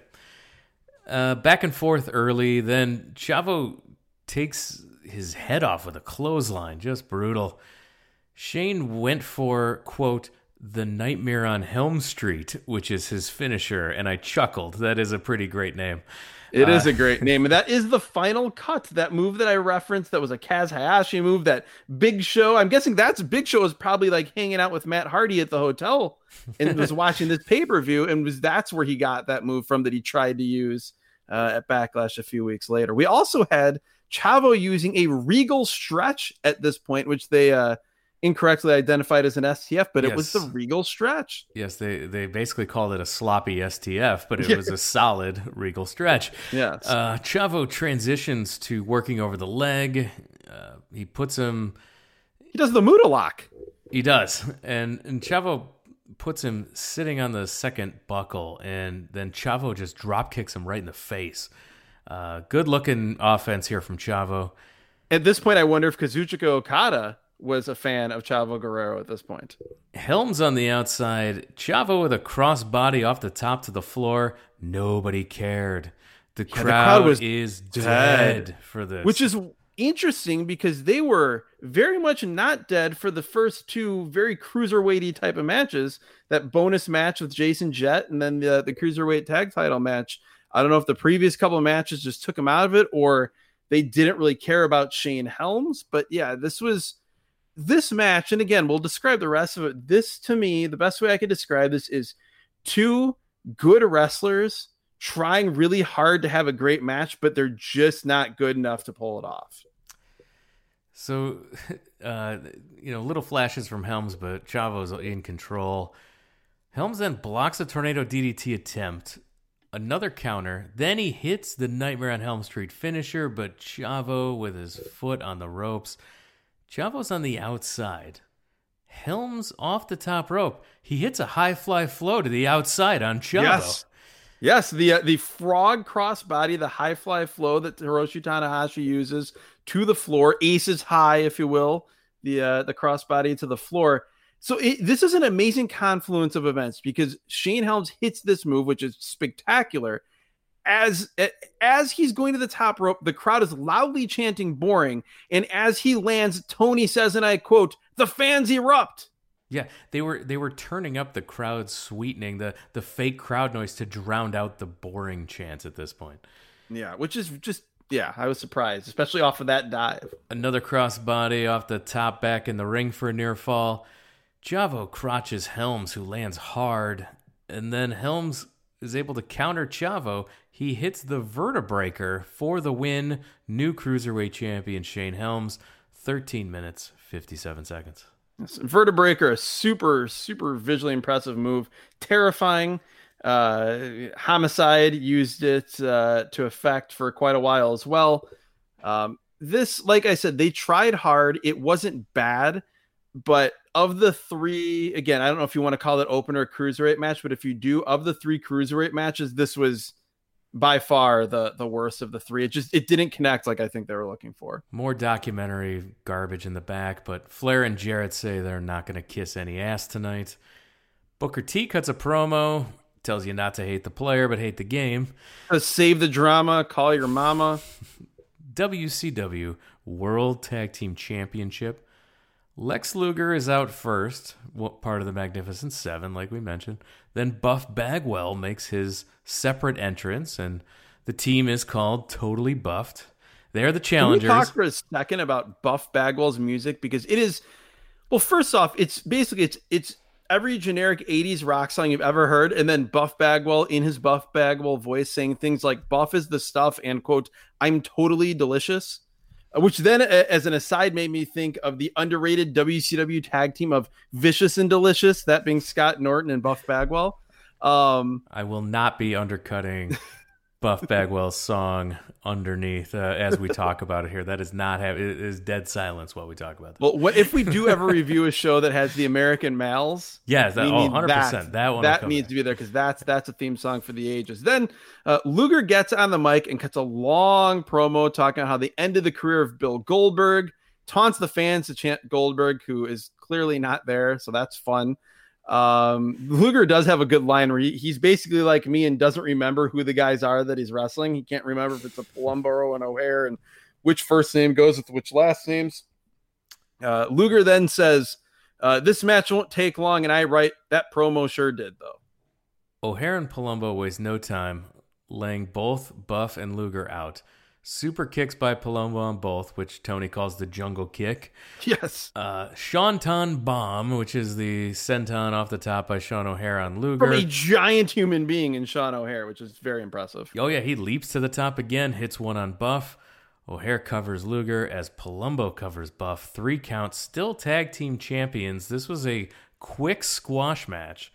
Uh, back and forth early. Then Chavo takes his head off with a clothesline. Just brutal. Shane went for, quote, the Nightmare on Helm Street, which is his finisher, and I chuckled. That is a pretty great name. It is Uh, a great name, and that is the final cut. That move that I referenced, that was a Kaz Hayashi move. That Big Show. I'm guessing that's Big Show is probably like hanging out with Matt Hardy at the hotel and was watching this pay per view, and was that's where he got that move from that he tried to use uh, at Backlash a few weeks later. We also had Chavo using a Regal stretch at this point, which they uh, incorrectly identified as an STF, but it was the Regal stretch. Yes, they, they basically called it a sloppy STF, but it was a solid regal stretch. Yes. Uh, Chavo transitions to working over the leg. Uh, he puts him he does the Muda lock. He does, and and Chavo puts him sitting on the second buckle, and then Chavo just drop kicks him right in the face. Uh, good looking offense here from Chavo. At this point, I wonder if Kazuchika Okada was a fan of Chavo Guerrero at this point. Helms on the outside, Chavo with a crossbody off the top to the floor. Nobody cared. The crowd, crowd was is dead. dead for this. Which is interesting because they were very much not dead for the first two very cruiserweighty type of matches. That bonus match with Jason Jett and then the, the cruiserweight tag title match. I don't know if the previous couple of matches just took him out of it or they didn't really care about Shane Helms. But yeah, this was this match. And again, we'll describe the rest of it. This to me, the best way I could describe this is two good wrestlers trying really hard to have a great match, but they're just not good enough to pull it off. So, uh, you know, little flashes from Helms, but Chavo's in control. Helms then blocks a tornado DDT attempt, another counter. Then he hits the Nightmare on Helm Street finisher, but Chavo with his foot on the ropes. Chavo's on the outside. Helms off the top rope. He hits a high fly flow to the outside on Chavo. Yes. Yes, the uh, the frog crossbody, the high fly flow that Hiroshi Tanahashi uses to the floor, aces high, if you will, the uh, the crossbody to the floor. So it, this is an amazing confluence of events because Shane Helms hits this move, which is spectacular. As as he's going to the top rope, the crowd is loudly chanting "boring," and as he lands, Tony says, and I quote, "The fans erupt." Yeah, they were they were turning up the crowd sweetening the the fake crowd noise to drown out the boring chants at this point. Yeah, which is just yeah, I was surprised, especially off of that dive. Another crossbody off the top back in the ring for a near fall. Chavo crotches Helms, who lands hard, and then Helms is able to counter Chavo. He hits the vertebreaker for the win. New cruiserweight champion Shane Helms, 13 minutes, 57 seconds. Yes, Vertebreaker, a super, super visually impressive move, terrifying. Uh, Homicide used it uh, to effect for quite a while as well. Um, this, like I said, they tried hard. It wasn't bad, but of the three, again, I don't know if you want to call it opener cruiserweight match, but if you do, of the three cruiserweight matches, this was by far the the worst of the three. It just it didn't connect like I think they were looking for. More documentary garbage in the back, but Flair and Jarrett say they're not going to kiss any ass tonight. Booker T cuts a promo, tells you not to hate the player but hate the game. Save the drama, call your mama. WCW World Tag Team Championship. Lex Luger is out first, what part of the Magnificent Seven, like we mentioned. Then Buff Bagwell makes his separate entrance, and the team is called Totally Buffed. They're the challengers. Can we talk for a second about Buff Bagwell's music because it is well. First off, it's basically it's it's every generic 80s rock song you've ever heard, and then Buff Bagwell in his Buff Bagwell voice saying things like Buff is the stuff and quote, I'm totally delicious. Which then, as an aside, made me think of the underrated WCW tag team of Vicious and Delicious, that being Scott Norton and Buff Bagwell. Um, I will not be undercutting Buff Bagwell's song underneath uh, as we talk about it here. That is not have it is dead silence while we talk about this. Well, what, if we do ever review a show that has the American Males, yes, that, oh, 100 percent that one that needs to be there because that's that's a theme song for the ages. Then uh, Luger gets on the mic and cuts a long promo talking about how the end of the career of Bill Goldberg taunts the fans to chant Goldberg, who is clearly not there, so that's fun. Um, Luger does have a good line where he, he's basically like me and doesn't remember who the guys are that he's wrestling. He can't remember if it's a Palumbo and O'Haire and which first name goes with which last names. Uh, Luger then says, uh, This match won't take long. And I write, That promo sure did, though. O'Haire and Palumbo waste no time laying both Buff and Luger out. Super kicks by Palumbo on both, which Tony calls the jungle kick. Yes. Uh, Swanton bomb, which is the senton off the top by Sean O'Haire on Luger. From a giant human being in Sean O'Haire, which is very impressive. Oh, yeah. He leaps to the top again, hits one on Buff. O'Haire covers Luger as Palumbo covers Buff. Three counts, still tag team champions. This was a quick squash match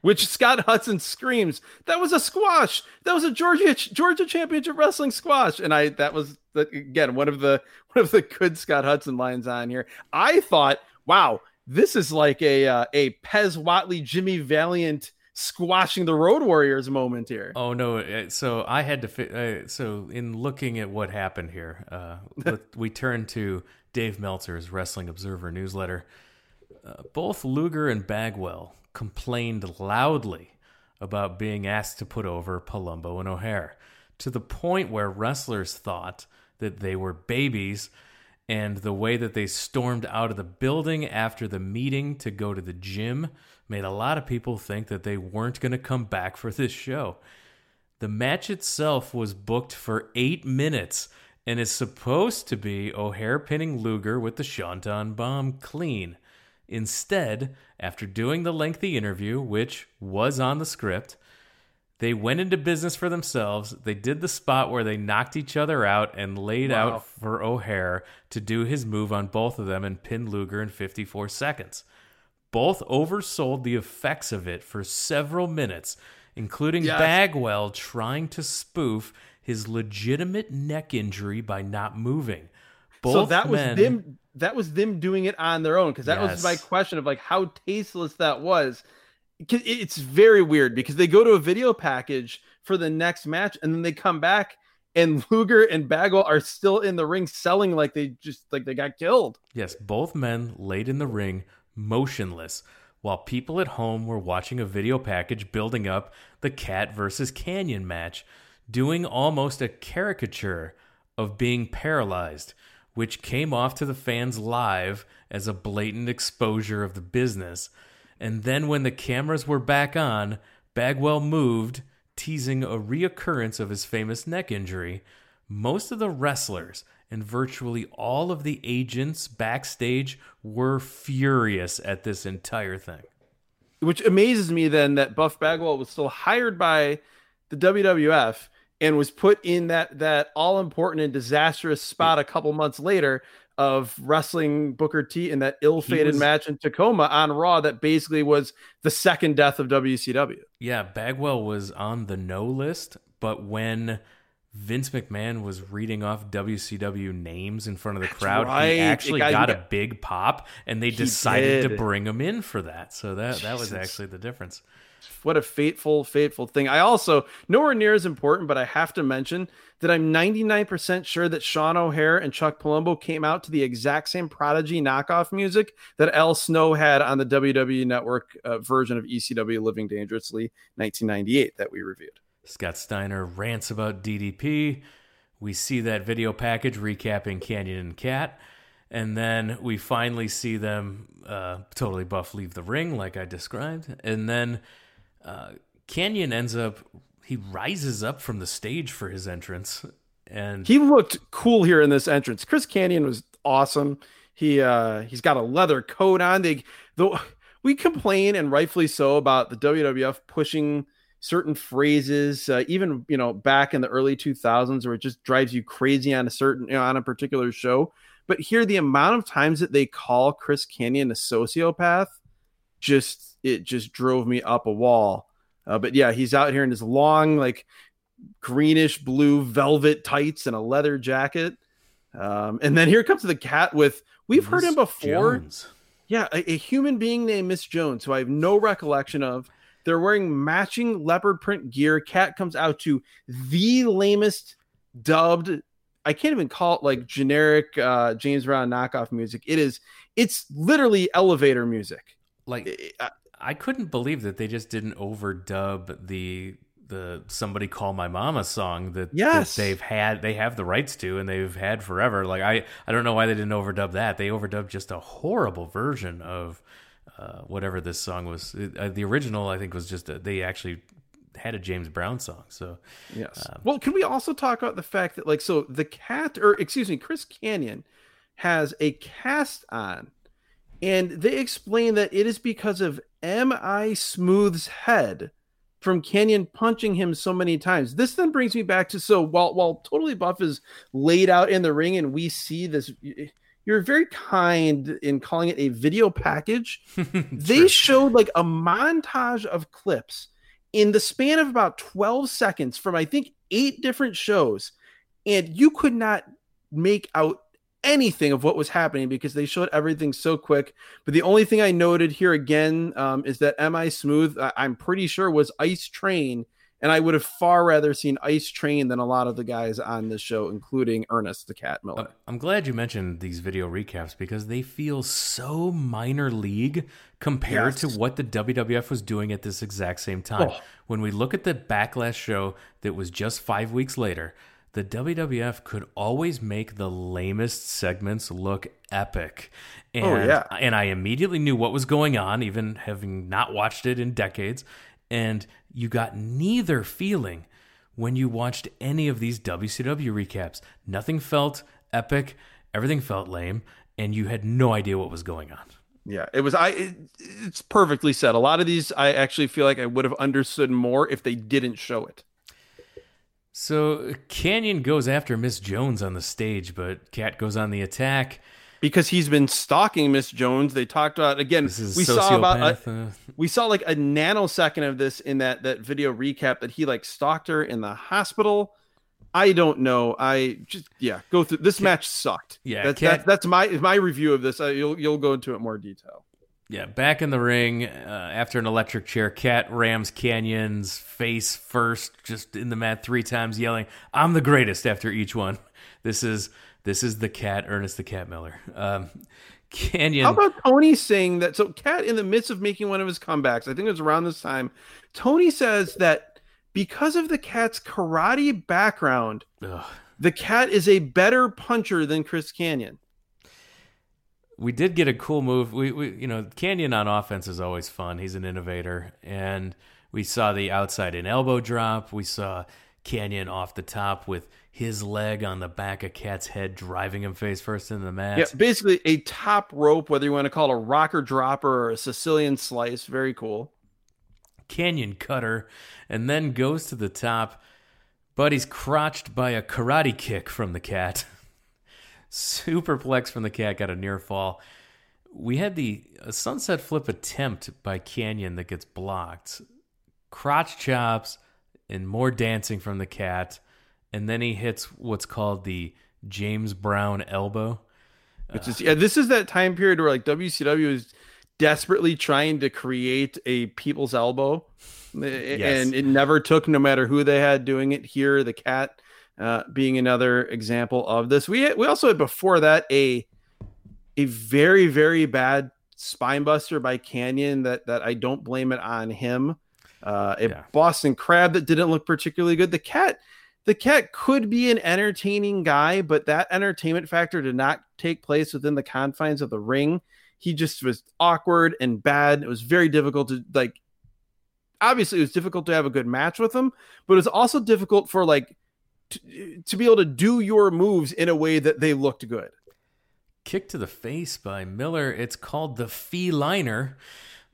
which Scott Hudson screams, "That was a squash! That was a Georgia Georgia Championship Wrestling squash!" And I that was again one of the one of the good Scott Hudson lines on here. I thought, wow, this is like a uh, a Pez Whatley Jimmy Valiant squashing the Road Warriors moment here. Oh no! Uh, so I had to. Uh, so in looking at what happened here, uh, we turn to Dave Meltzer's Wrestling Observer newsletter. Uh, both Luger and Bagwell complained loudly about being asked to put over Palumbo and O'Haire to the point where wrestlers thought that they were babies and the way that they stormed out of the building after the meeting to go to the gym made a lot of people think that they weren't going to come back for this show. The match itself was booked for eight minutes and is supposed to be O'Haire pinning Luger with the Swanton bomb clean. Instead, after doing the lengthy interview, which was on the script, they went into business for themselves. They did the spot where they knocked each other out and laid wow. out for O'Haire to do his move on both of them and pin Luger in 54 seconds. Both oversold the effects of it for several minutes, including yes. Bagwell trying to spoof his legitimate neck injury by not moving. Both so that men, was them that was them doing it on their own because that yes. was my question of like how tasteless that was it's very weird because they go to a video package for the next match and then they come back and Luger and Bagwell are still in the ring selling like they just like they got killed. Yes, both men laid in the ring motionless while people at home were watching a video package building up the Cat versus Kanyon match, doing almost a caricature of being paralyzed which came off to the fans live as a blatant exposure of the business. And then when the cameras were back on, Bagwell moved, teasing a reoccurrence of his famous neck injury. Most of the wrestlers and virtually all of the agents backstage were furious at this entire thing. Which amazes me then that Buff Bagwell was still hired by the WWF and was put in that that all important and disastrous spot a couple months later of wrestling Booker T in that ill-fated was, match in Tacoma on Raw that basically was the second death of WCW. Yeah, Bagwell was on the no list, but when Vince McMahon was reading off WCW names in front of the crowd. Right. He actually got, got, a big pop, and they decided did. to bring him in for that. So that Jesus. that was actually the difference what a fateful, fateful thing. I also nowhere near as important, but I have to mention that I'm 99% sure that Sean O'Haire and Chuck Palumbo came out to the exact same Prodigy knockoff music that Al Snow had on the WWE Network uh, version of ECW Living Dangerously 1998 that we reviewed. Scott Steiner rants about DDP. We see that video package recapping Kanyon and Cat. And then we finally see them uh, totally buff leave the ring, like I described. And then uh, Kanyon ends up he rises up from the stage for his entrance, and he looked cool here in this entrance. Chris Kanyon was awesome. He uh, he's got a leather coat on. They though we complain and rightfully so about the WWF pushing certain phrases, uh, even you know back in the early 2000s, where it just drives you crazy on a certain you know, on a particular show. But here, the amount of times that they call Chris Kanyon a sociopath, just it just drove me up a wall. Uh, but yeah, he's out here in his long, like greenish blue velvet tights and a leather jacket. Um, and then here comes the cat with we've heard him before. Jones. Yeah, a, a, human being named Miss Jones, who I have no recollection of. They're wearing matching leopard print gear. Cat comes out to the lamest dubbed. I can't even call it like generic uh, James Brown knockoff music. It is. It's literally elevator music. Like I, I couldn't believe that they just didn't overdub the the somebody call my mama song that, yes. that they've had they have the rights to and they've had forever. Like i i don't know why they didn't overdub that. They overdubbed just a horrible version of uh, whatever this song was. It, uh, the original i think was just a, they actually had a james brown song so yes. um, well can we also talk about the fact that like so the cat or excuse me chris Kanyon has a cast on and they explain that it is because of M.I. Smooth's head from Kanyon punching him so many times. This then brings me back to so while while totally buff is laid out in the ring and we see this you're very kind in calling it a video package. they showed like a montage of clips in the span of about 12 seconds from I think eight different shows and you could not make out anything of what was happening because they showed everything so quick. But the only thing I noted here again um, is that M.I. Smooth, I- I'm pretty sure, was Ice Train. And I would have far rather seen Ice Train than a lot of the guys on this show, including Ernest the Cat Miller. I'm glad you mentioned these video recaps because they feel so minor league compared yes. to what the WWF was doing at this exact same time. Oh. When we look at the Backlash show that was just five weeks later, the WWF could always make the lamest segments look epic. Oh, and, oh, yeah. And I immediately knew what was going on, even having not watched it in decades. And you got neither feeling when you watched any of these WCW recaps. Nothing felt epic, everything felt lame, and you had no idea what was going on. Yeah, it was. I. It, it's perfectly said. A lot of these, I actually feel like I would have understood more if they didn't show it. So Kanyon goes after Miss Jones on the stage, but Cat goes on the attack because he's been stalking Miss Jones. They talked about again. we saw about a, uh... we saw like a nanosecond of this in that that video recap that he like stalked her in the hospital. I don't know. I just yeah, go through this match sucked. Yeah, that's, that's, that's my my review of this. Uh, you'll you'll go into it more detail. Yeah, back in the ring uh, after an electric chair, Cat rams Kanyon's face first, just in the mat three times, yelling, "I'm the greatest!" After each one, this is this is the Cat, Ernest the Cat Miller. Um, Kanyon. How about Tony saying that? So, Cat, in the midst of making one of his comebacks, I think it was around this time, Tony says that because of the Cat's karate background, Ugh. the Cat is a better puncher than Chris Kanyon we did get a cool move. We, we, you know, Kanyon on offense is always fun. He's an innovator, and we saw the outside in elbow drop. We saw Kanyon off the top with his leg on the back of Cat's head, driving him face first into the mat. Yeah, basically a top rope, whether you want to call it a rocker dropper or a Sicilian slice. Very cool. Kanyon cutter, and then goes to the top, but he's crotched by a karate kick from the cat. Superplex from the cat got a near fall. We had the sunset flip attempt by Kanyon that gets blocked. Crotch chops and more dancing from the cat. And then he hits what's called the James Brown elbow. Which is, yeah, this is that time period where like WCW is desperately trying to create a people's elbow. Yes. And it never took, no matter who they had doing it. Here, the cat uh, being another example of this. We we also had before that a a very very bad spine buster by Kanyon that that I don't blame it on him. Uh, a yeah. Boston Crab that didn't look particularly good. The cat the cat could be an entertaining guy, but that entertainment factor did not take place within the confines of the ring. He just was awkward and bad. It was very difficult to like. Obviously, it was difficult to have a good match with him, but it was also difficult for like to, to be able to do your moves in a way that they looked good. Kick to the face by Miller. It's called the feliner.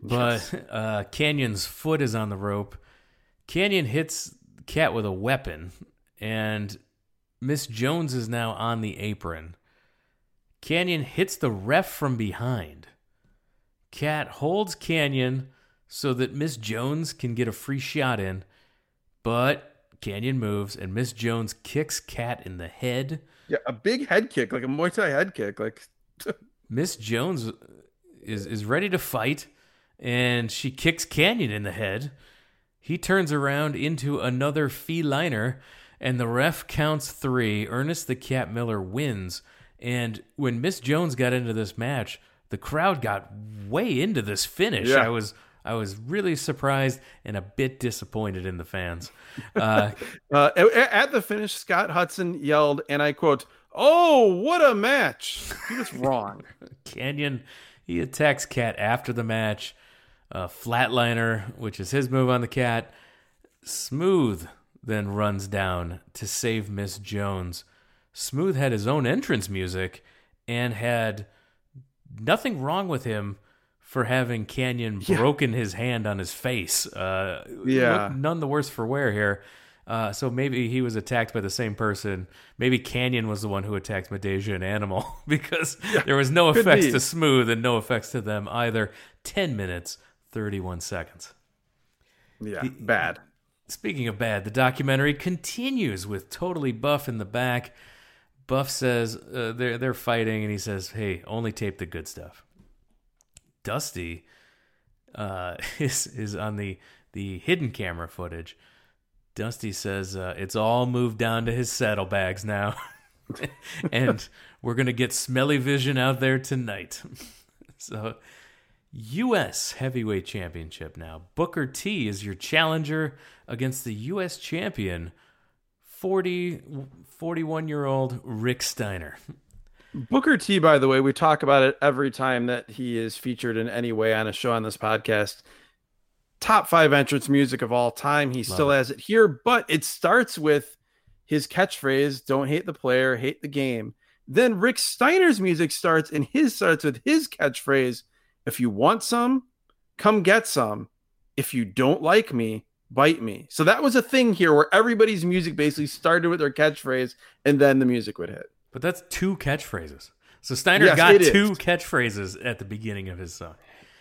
But uh, Kanyon's foot is on the rope. Kanyon hits Cat with a weapon, and Miss Jones is now on the apron. Kanyon hits the ref from behind. Cat holds Kanyon so that Miss Jones can get a free shot in, but Kanyon moves and Miss Jones kicks Cat in the head. Yeah, a big head kick, like a Muay Thai head kick. Like Miss Jones is is ready to fight, and she kicks Kanyon in the head. He turns around into another feliner, and the ref counts three. Ernest the Cat Miller wins. And when Miss Jones got into this match, the crowd got way into this finish. Yeah. I was I was really surprised and a bit disappointed in the fans. Uh, uh, at, the finish, Scott Hudson yelled, and I quote, "Oh, what a match!" He was wrong. Kanyon, he attacks Cat after the match. Uh, Flatliner, which is his move on the Cat. Smooth then runs down to save Miss Jones. Smooth had his own entrance music and had nothing wrong with him for having Kanyon Yeah. broken his hand on his face. Uh, Yeah. none the worse for wear here. Uh, so maybe he was attacked by the same person. Maybe Kanyon was the one who attacked Midajah and Animal because there was no effects be. to Smooth and no effects to them either. 10 minutes, 31 seconds. Yeah, bad. Speaking of bad, the documentary continues with totally Buff in the back. Buff says uh, they're they're fighting, and he says, "Hey, only tape the good stuff." Dusty uh, is is on the the hidden camera footage. Dusty says uh, it's all moved down to his saddlebags now, and we're gonna get Smelly Vision out there tonight. so, U.S. Heavyweight Championship now. Booker T is your challenger against the U.S. champion, 40, 41 year old Rick Steiner. Booker T, by the way, we talk about it every time that he is featured in any way on a show on this podcast. Top five entrance music of all time. He still it. has it here, but it starts with his catchphrase Don't hate the player, hate the game. Then Rick Steiner's music starts, and his starts with his catchphrase If you want some, come get some. If you don't like me, bite me. So that was a thing here where everybody's music basically started with their catchphrase, and then the music would hit. But that's two catchphrases. So Steiner Yes, got it is. two catchphrases at the beginning of his song.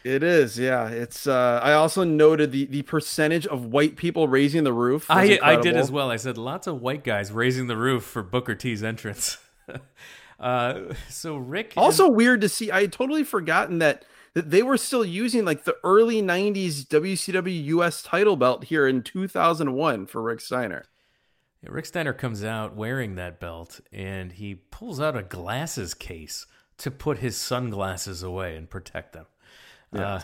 It is, yeah. It's. uh I also noted the the percentage of white people raising the roof. I, I did as well. I said lots of white guys raising the roof for Booker T's entrance. uh, so Rick Also weird to see. I had totally forgotten that that they were still using like the early '90s WCW US title belt here in 2001 for Rick Steiner. Rick Steiner comes out wearing that belt and he pulls out a glasses case to put his sunglasses away and protect them. Uh,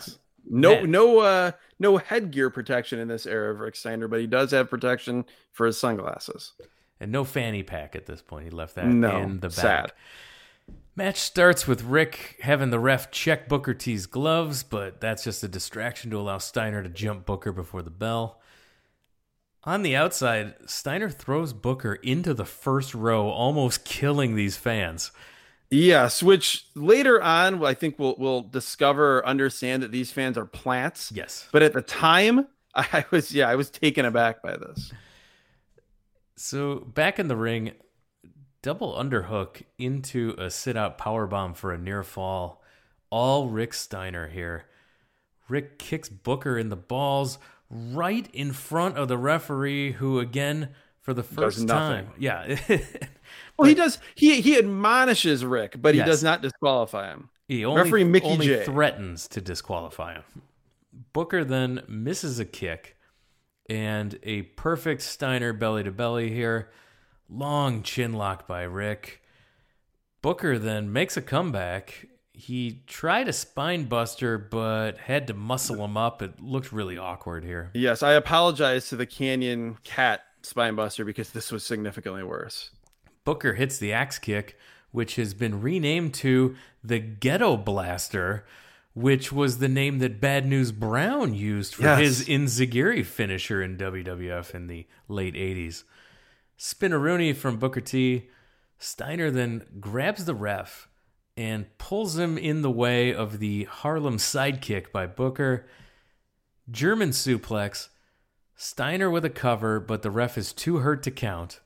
No, Man. no, uh, no headgear protection in this era of Rick Steiner, but he does have protection for his sunglasses. and no fanny pack at this point. He left that No, in the back. sad. Match starts with Rick having the ref check Booker T's gloves, but that's just a distraction to allow Steiner to jump Booker before the bell. On the outside, Steiner throws Booker into the first row, almost killing these fans. Yes, which later on I think we'll we'll discover or understand that these fans are plants. Yes. But at the time, I was yeah, I was taken aback by this. So back in the ring, double underhook into a sit out power bomb for a near fall. All Rick Steiner here. Rick kicks Booker in the balls right in front of the referee, who again for the first time, yeah, Well, he does he he admonishes Rick, but he Yes. does not disqualify him. he only, Referee Mickey only J. threatens to disqualify him. Booker then misses a kick and a perfect Steiner belly to belly here. Long chin lock by Rick. Booker then makes a comeback. He tried a spine buster, but had to muscle him up. It looked really awkward here. Yes, I apologize to the Kanyon Cat Spinebuster because this was significantly worse. Booker hits the axe kick, which has been renamed to the Ghetto Blaster, which was the name that Bad News Brown used for Yes. his Enzuigiri finisher in WWF in the late 80s. Spinneroonie from Booker T. Steiner then grabs the ref, and pulls him in the way of the Harlem sidekick by Booker. German suplex. Steiner with a cover, but the ref is too hurt to count.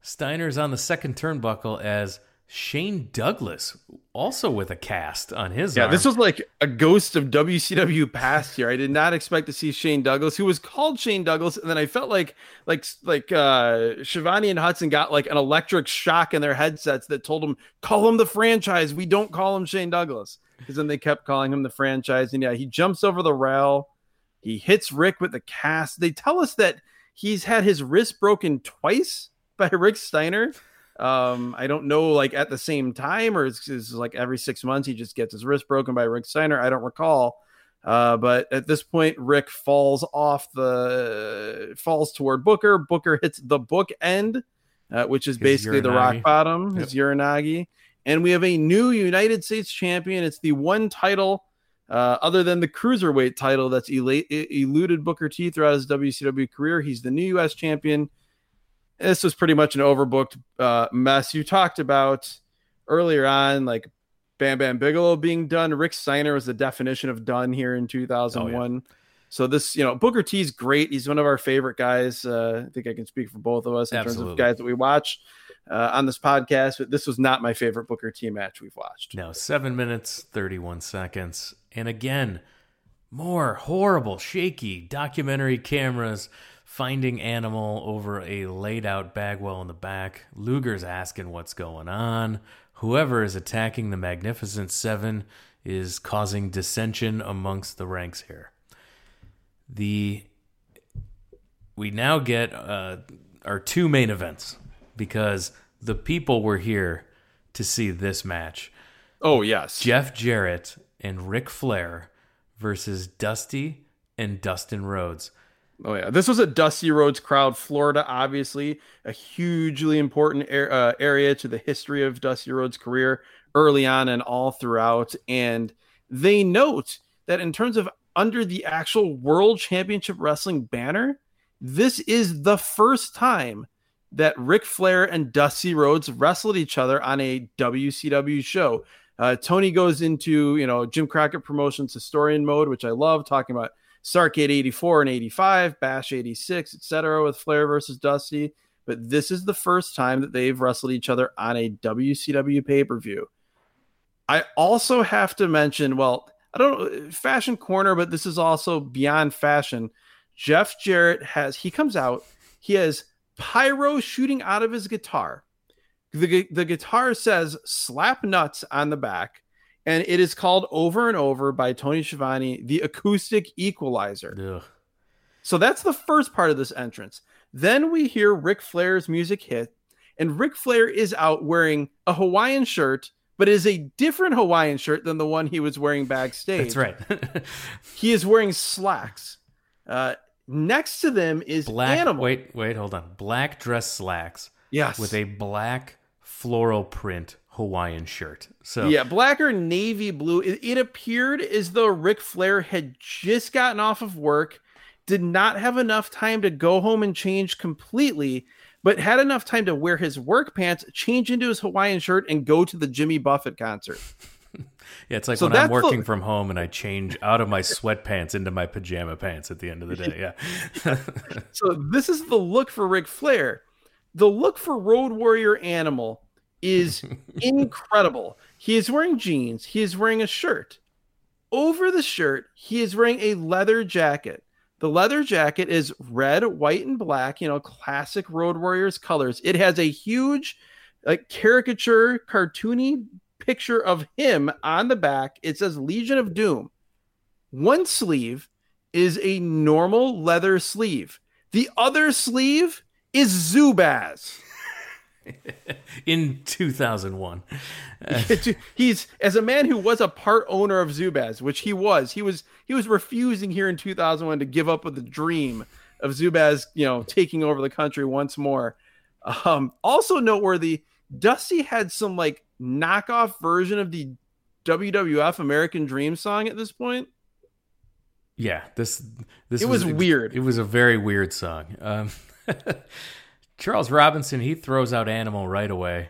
Steiner's on the second turnbuckle as Shane Douglas, also with a cast on his Yeah, arm. this was like a ghost of WCW past here. I did not expect to see Shane Douglas, who was called Shane Douglas, and then I felt like like like uh Schiavone and Hudson got like an electric shock in their headsets that told them call him the franchise. We don't call him Shane Douglas because then they kept calling him the franchise. And yeah, he jumps over the rail. He hits Rick with the cast. They tell us that he's had his wrist broken twice by Rick Steiner. Um, I don't know, like at the same time, or is, is like every six months he just gets his wrist broken by Rick Steiner. I don't recall. Uh, but at this point, Rick falls off the falls toward Booker. Booker hits the book end, uh, which is His basically the rock Uranage. bottom, his Uranage. And we have a new United States champion. It's the one title uh, other than the cruiserweight title that's ela- e- eluded Booker T throughout his WCW career. He's the new U.S. champion. This was pretty much an overbooked uh, mess. You talked about earlier on, like Bam Bam Bigelow being done. Rick Steiner was the definition of done here in 2001. So this, you know, Booker T's great. He's one of our favorite guys. Uh, I think I can speak for both of us in terms of guys that we watch uh, on this podcast. But this was not my favorite Booker T match we've watched. No, seven minutes, 31 seconds. And again, more horrible, shaky documentary cameras finding animal over a laid out bagwell in the back. Luger's asking what's going on. Whoever is attacking the Magnificent Seven is causing dissension amongst the ranks here. The we now get uh, our two main events because the people were here to see this match. Oh yes, Jeff Jarrett and Ric Flair versus Dusty and Dustin Rhodes. Oh yeah, this was a Dusty Rhodes crowd. Florida, obviously, a hugely important ar- uh, area to the history of Dusty Rhodes' career, early on and all throughout. And they note that in terms of under the actual World Championship Wrestling banner, this is the first time that Ric Flair and Dusty Rhodes wrestled each other on a WCW show. Uh, Tony goes into you know Jim Crockett Promotions historian mode, which I love, talking about Starcade 84 and 85, Bash 86, etc. with Flair versus Dusty. But this is the first time that they've wrestled each other on a WCW pay per view. I also have to mention, well, I don't know, fashion corner, but this is also beyond fashion. Jeff Jarrett has, he comes out, he has pyro shooting out of his guitar. The, the guitar says slap nuts on the back and it is called over and over by Tony Schiavone the acoustic equalizer. Ugh. So that's the first part of this entrance. Then we hear Ric Flair's music hit, and Ric Flair is out wearing a Hawaiian shirt, but it is a different Hawaiian shirt than the one he was wearing backstage. That's right. He is wearing slacks. Uh, next to them is black. Animal. Wait, wait, hold on. Black dress slacks yes, with a black floral print Hawaiian shirt. So Yeah, black or navy blue. It, it appeared as though Ric Flair had just gotten off of work, did not have enough time to go home and change completely, but had enough time to wear his work pants, change into his Hawaiian shirt, and go to the Jimmy Buffett concert. yeah, it's like So when I'm that's the- working from home and I change out of my sweatpants into my pajama pants at the end of the day. Yeah. So this is the look for Ric Flair. The look for Road Warrior Animal is incredible. He is wearing jeans. He is wearing a shirt. Over the shirt, he is wearing a leather jacket. The leather jacket is red, white, and black, you know, classic Road Warriors colors. It has a huge like caricature, cartoony picture of him on the back. It says Legion of Doom. One sleeve is a normal leather sleeve. The other sleeve is Zubaz. In 2001. He's as a man who was a part owner of Zubaz, which he was. He was he was refusing here in 2001 to give up with the dream of Zubaz, you know, taking over the country once more. Um, also noteworthy, Dusty had some like knockoff version of the WWF American Dream song at this point. Yeah, this this It was weird. It was a very weird song. Um, Charles Robinson he throws out Animal right away.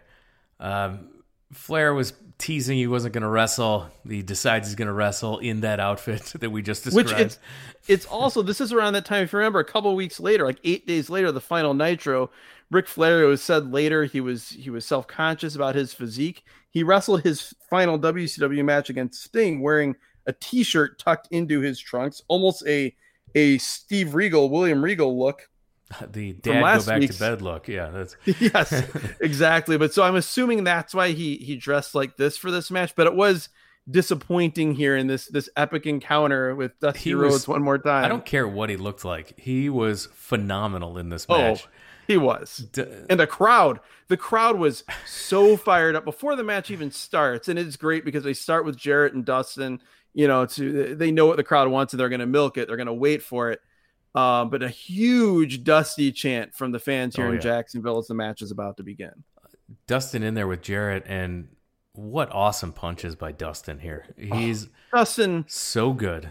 Um, Flair was teasing he wasn't going to wrestle. He decides he's going to wrestle in that outfit that we just Which described. it's it's also this is around that time. If you remember, a couple weeks later, like eight days later, the final Nitro, Ric Flair was said later he was he was self conscious about his physique. He wrestled his final WCW match against Sting wearing a T-shirt tucked into his trunks, almost a a Steve Regal, William Regal look. the dad go back to bed look. Yeah, that's yes, exactly. But so I'm assuming that's why he he dressed like this for this match. But it was disappointing here in this this epic encounter with Dusty He was- Rhodes one more time. I don't care what he looked like. He was phenomenal in this match. Oh, match. he was. D- and the crowd the crowd was so fired up before the match even starts and it's great because they start with jarrett and dustin you know to they know what the crowd wants and they're going to milk it they're going to wait for it um, but a huge dusty chant from the fans here Oh, in yeah. jacksonville as the match is about to begin Dustin in there with Jarrett, and what awesome punches by Dustin here. He's dustin so good.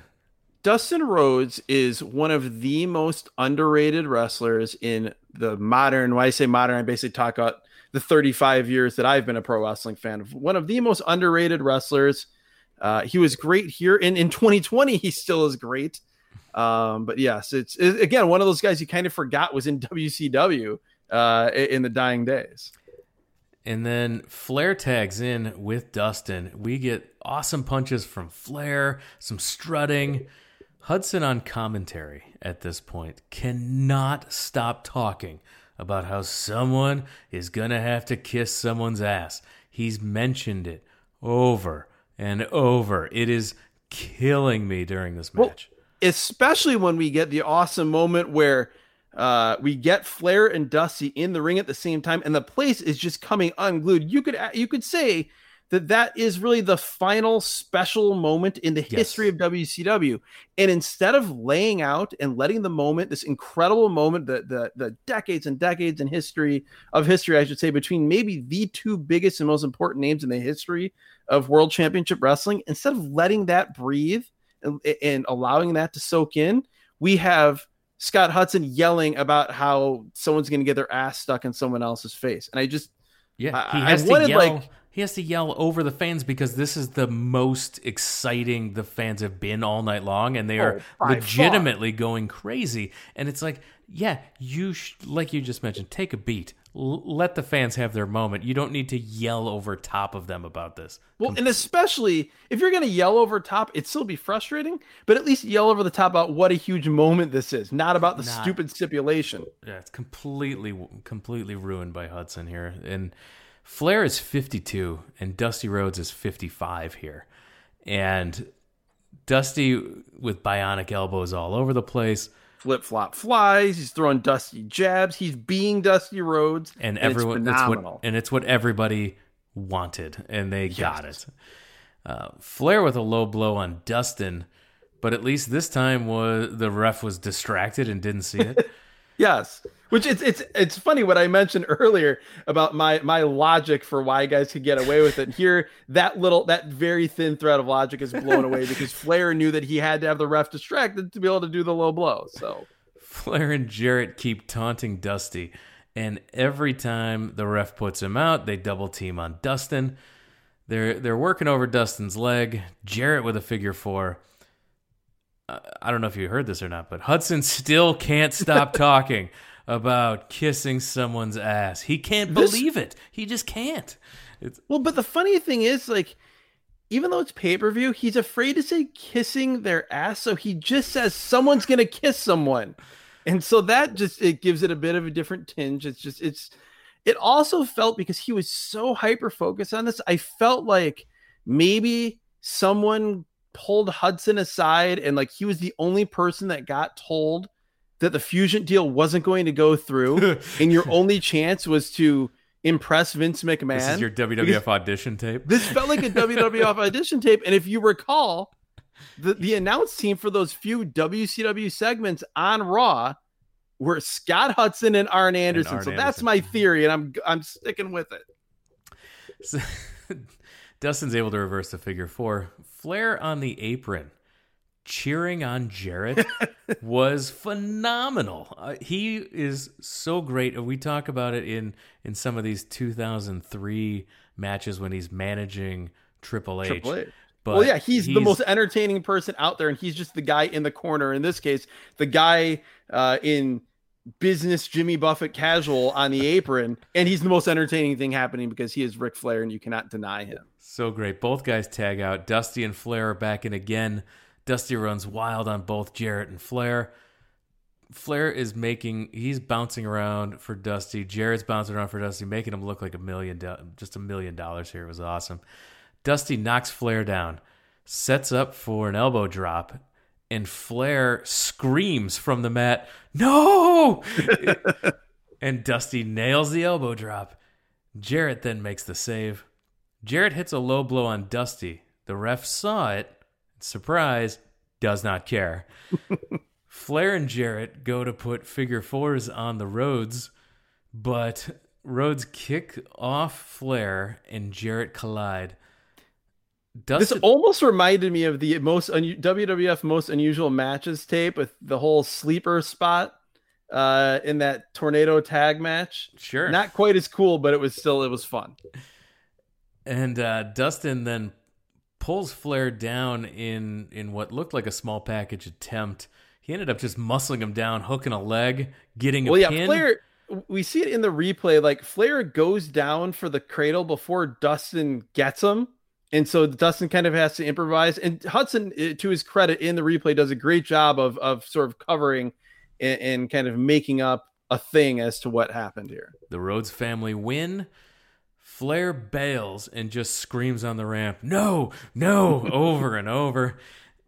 Dustin Rhodes is one of the most underrated wrestlers in the modern. When I say modern, I basically talk about the 35 years that I've been a pro wrestling fan. One of the most underrated wrestlers. Uh, he was great here, and in 2020, he still is great. Um, but yes, it's it, again one of those guys you kind of forgot was in WCW uh, in the dying days. And then Flair tags in with Dustin. We get awesome punches from Flair, some strutting. Hudson on commentary at this point cannot stop talking about how someone is going to have to kiss someone's ass. He's mentioned it over and over. It is killing me during this Well, match. Especially when we get the awesome moment where uh, we get Flair and Dusty in the ring at the same time, and the place is just coming unglued. You could you could say that that is really the final special moment in the Yes. history of WCW. And instead of laying out and letting the moment, this incredible moment, the the the decades and decades in history of history, I should say, between maybe the two biggest and most important names in the history of World Championship Wrestling, instead of letting that breathe and, and allowing that to soak in, we have Scott Hudson yelling about how someone's going to get their ass stuck in someone else's face, and I just Yeah, I- he I has to wanted, yell. like- he has to yell over the fans because this is the most exciting the fans have been all night long, and they oh, are Oh, by legitimately going crazy. And it's like, yeah, you sh- like you just mentioned, take a beat, L- let the fans have their moment. You don't need to yell over top of them about this. Well, and especially if you're going to yell over top, it'd still be frustrating, but at least yell over the top about what a huge moment this is, not about the Not- stupid stipulation. Yeah, it's completely completely ruined by Hudson here. And Flair is 52 and Dusty Rhodes is 55 here. And Dusty with bionic elbows all over the place Flip flop flies. He's throwing Dusty jabs. He's being Dusty Rhodes, and it's everyone that's phenomenal. what and it's what everybody wanted and they got it. Uh, Flair with a low blow on Dustin, but at least this time was the ref was distracted and didn't see it. Yes, which it's it's it's funny what I mentioned earlier about my my logic for why guys could get away with it. Here, that little that very thin thread of logic is blown away because Flair knew that he had to have the ref distracted to be able to do the low blow. So Flair and Jarrett keep taunting Dusty, and every time the ref puts him out, they double team on Dustin. They're they're working over Dustin's leg. Jarrett with a figure four. I don't know if you heard this or not, but Hudson still can't stop talking about kissing someone's ass. He can't This- believe it. He just can't. It's Well, but the funny thing is, like, even though it's pay per view, he's afraid to say kissing their ass, so he just says someone's gonna kiss someone, and so that just it gives it a bit of a different tinge. It's just it's it also felt because he was so hyper focused on this. I felt like maybe someone pulled Hudson aside, and like he was the only person that got told that the fusion deal wasn't going to go through, and your only chance was to impress Vince McMahon. this is your WWF audition tape. This felt like a WWF audition tape. And if you recall, the, the announce team for those few WCW segments on Raw were Scott Hudson and Arn Anderson. Arn so that's my theory, and I'm I'm sticking with it. So, Dustin's able to reverse the figure four. Flair on the apron, cheering on Jarrett, was phenomenal. Uh, he is so great. We talk about it in in some of these 2003 matches when he's managing Triple H. Triple H. But well, yeah, he's, the most entertaining person out there, and he's just the guy in the corner. In this case, the guy uh, in business Jimmy Buffett casual on the apron, and he's the most entertaining thing happening because he is Ric Flair, and you cannot deny him. So great. Both guys tag out. Dusty and Flair are back in again. Dusty runs wild on both Jarrett and Flair. Flair is making he's bouncing around for Dusty. Jarrett's bouncing around for Dusty, making him look like a million just a million dollars here. It was awesome. Dusty knocks Flair down, sets up for an elbow drop, and Flair screams from the mat, "No!" and Dusty nails the elbow drop. Jarrett then makes the save. Jarrett hits a low blow on Dusty. The ref saw it. Surprise, does not care. Flair and Jarrett go to put figure fours on the Rhodes, but Rhodes kick off Flair and Jarrett collide. This almost reminded me of the most un- WWF most unusual matches tape with the whole sleeper spot uh, in that tornado tag match. Sure, not quite as cool, but it was still it was fun. And uh, Dustin then pulls Flair down in in what looked like a small package attempt. He ended up just muscling him down, hooking a leg, getting a well, yeah, pin. Flair. We see it in the replay. Like Flair goes down for the cradle before Dustin gets him and so Dustin kind of has to improvise. And Hudson, eh, to his credit, in the replay, does a great job of of sort of covering and, and kind of making up a thing as to what happened here. The Rhodes family win. Flair bails and just screams on the ramp, "No, no!" over and over.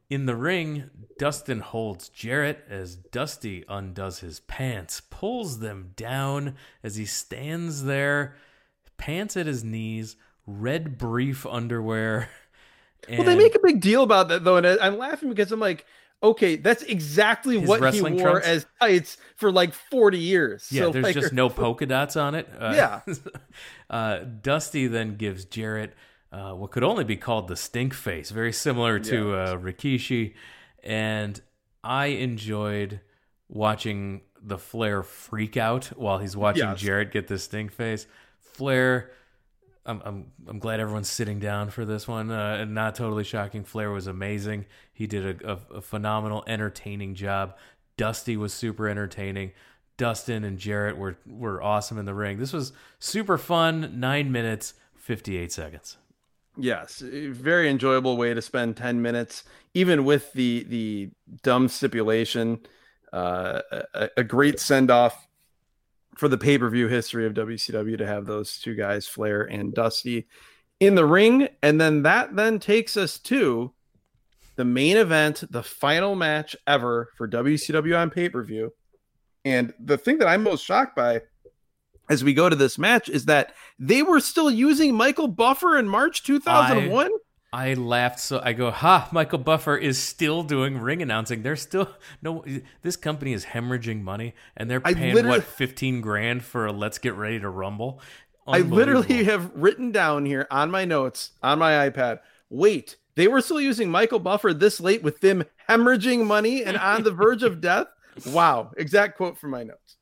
In the ring, Dustin holds Jarrett as Dusty undoes his pants, pulls them down as he stands there, pants at his knees red brief underwear. And well, they make a big deal about that though, and I'm laughing because I'm like, okay, that's exactly what he wore trunks? as tights for like 40 years. Yeah, so there's like, just no polka dots on it. Uh, yeah. uh, Dusty then gives Jarrett uh, what could only be called the stink face, very similar to yeah. Uh, Rikishi, and I enjoyed watching the Flair freak out while he's watching yes. Jarrett get the stink face. Flair I'm I'm I'm glad everyone's sitting down for this one. Uh, and not totally shocking. Flair was amazing. He did a, a, a, phenomenal, entertaining job. Dusty was super entertaining. Dustin and Jarrett were were awesome in the ring. This was super fun. Nine minutes, fifty eight seconds. Yes, very enjoyable way to spend ten minutes, even with the the dumb stipulation. Uh, a, a great send off for the pay per view history of WCW to have those two guys, Flair and Dusty, in the ring. And then that then takes us to the main event, the final match ever for WCW on pay per view. And the thing that I'm most shocked by as we go to this match is that they were still using Michael Buffer in March 2001. I laughed so I go, ha, Michael Buffer is still doing ring announcing. They're still no this company is hemorrhaging money and they're paying what 15 grand for a let's get ready to rumble. I literally have written down here on my notes on my iPad. Wait, they were still using Michael Buffer this late with them hemorrhaging money and on the verge of death? Wow, exact quote from my notes.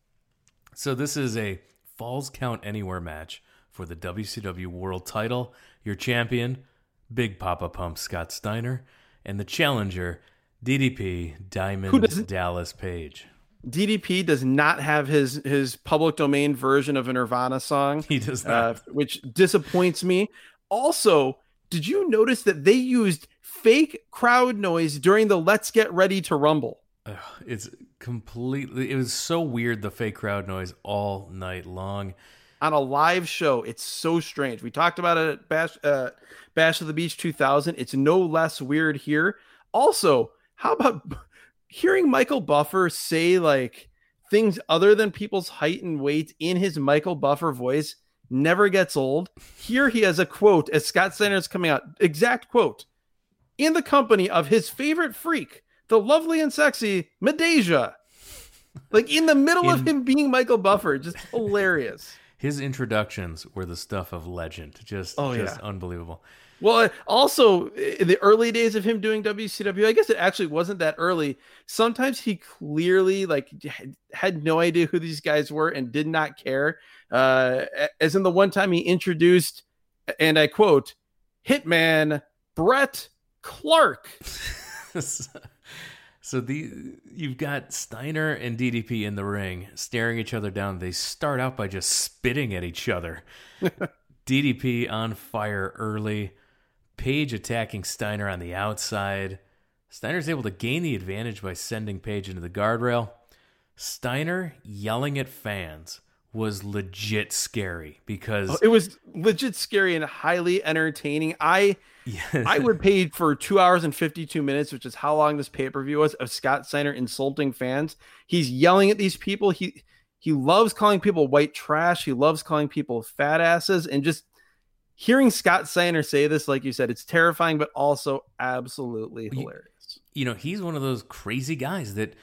So this is a Falls Count Anywhere match for the WCW World Title. Your champion Big Papa Pump Scott Steiner, and the challenger, DDP Diamond Dallas Page. DDP does not have his his public domain version of a Nirvana song. He does not, uh, which disappoints me. Also, did you notice that they used fake crowd noise during the "Let's Get Ready to Rumble"? Ugh, it's completely. It was so weird the fake crowd noise all night long on a live show. It's so strange. We talked about it at Bash, uh, Bash of the Beach 2000. It's no less weird here. Also, how about hearing Michael Buffer say like things other than people's height and weight in his Michael Buffer voice never gets old. Here he has a quote as Scott is coming out. Exact quote. In the company of his favorite freak, the lovely and sexy Midajah. Like in the middle in... of him being Michael Buffer, just hilarious his introductions were the stuff of legend. Just, oh, just yeah. unbelievable. Well, also in the early days of him doing WCW, I guess it actually wasn't that early. Sometimes he clearly like had no idea who these guys were and did not care. Uh, as in the one time he introduced and I quote, Hitman Brett Clark. so the you've got Steiner and DDP in the ring, staring each other down. They start out by just spitting at each other. DDP on fire early. Page attacking Steiner on the outside. Steiner's able to gain the advantage by sending Page into the guardrail. Steiner yelling at fans was legit scary because oh, it was legit scary and highly entertaining. I I would pay for two hours and fifty two minutes, which is how long this pay per view was, of Scott Steiner insulting fans. He's yelling at these people. He he loves calling people white trash. He loves calling people fat asses, and just hearing Scott Steiner say this, like you said, it's terrifying, but also absolutely hilarious. You, you know, he's one of those crazy guys that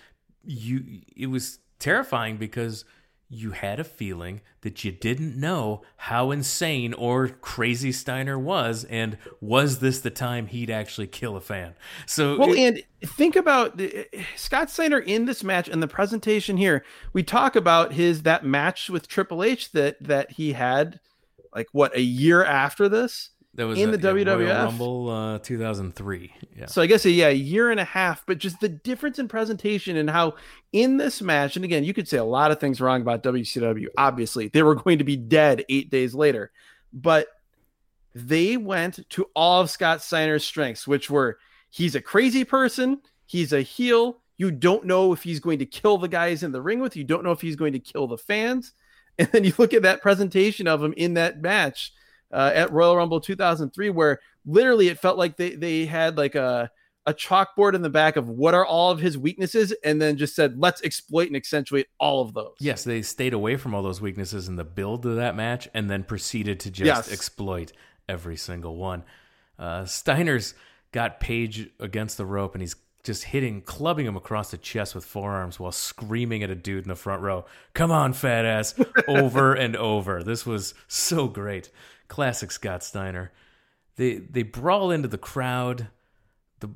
you. It was terrifying because you had a feeling that you didn't know how insane or crazy Steiner was, and was this the time he'd actually kill a fan? So, well, it, and think about eh, Scott Steiner in this match and the presentation here. We talk about his that match with Triple H that that he had, like what a year after this that was in a, the WWF Royal Rumble uh, 2003. Yeah. So I guess a, yeah, a year and a half, but just the difference in presentation and how in this match, and again, you could say a lot of things wrong about WCW. Obviously, they were going to be dead eight days later, but they went to all of Scott Steiner's strengths, which were he's a crazy person, he's a heel. You don't know if he's going to kill the guys in the ring with. You don't know if he's going to kill the fans. And then you look at that presentation of him in that match uh, at Royal Rumble 2003, where literally it felt like they they had like a a chalkboard in the back of what are all of his weaknesses, and then just said let's exploit and accentuate all of those. Yes, they stayed away from all those weaknesses in the build of that match, and then proceeded to just yes. exploit every single one. Uh, Steiner's got Page against the rope, and he's just hitting, clubbing him across the chest with forearms while screaming at a dude in the front row, Come on, fat ass, over and over. This was so great. Classic Scott Steiner. They they brawl into the crowd. The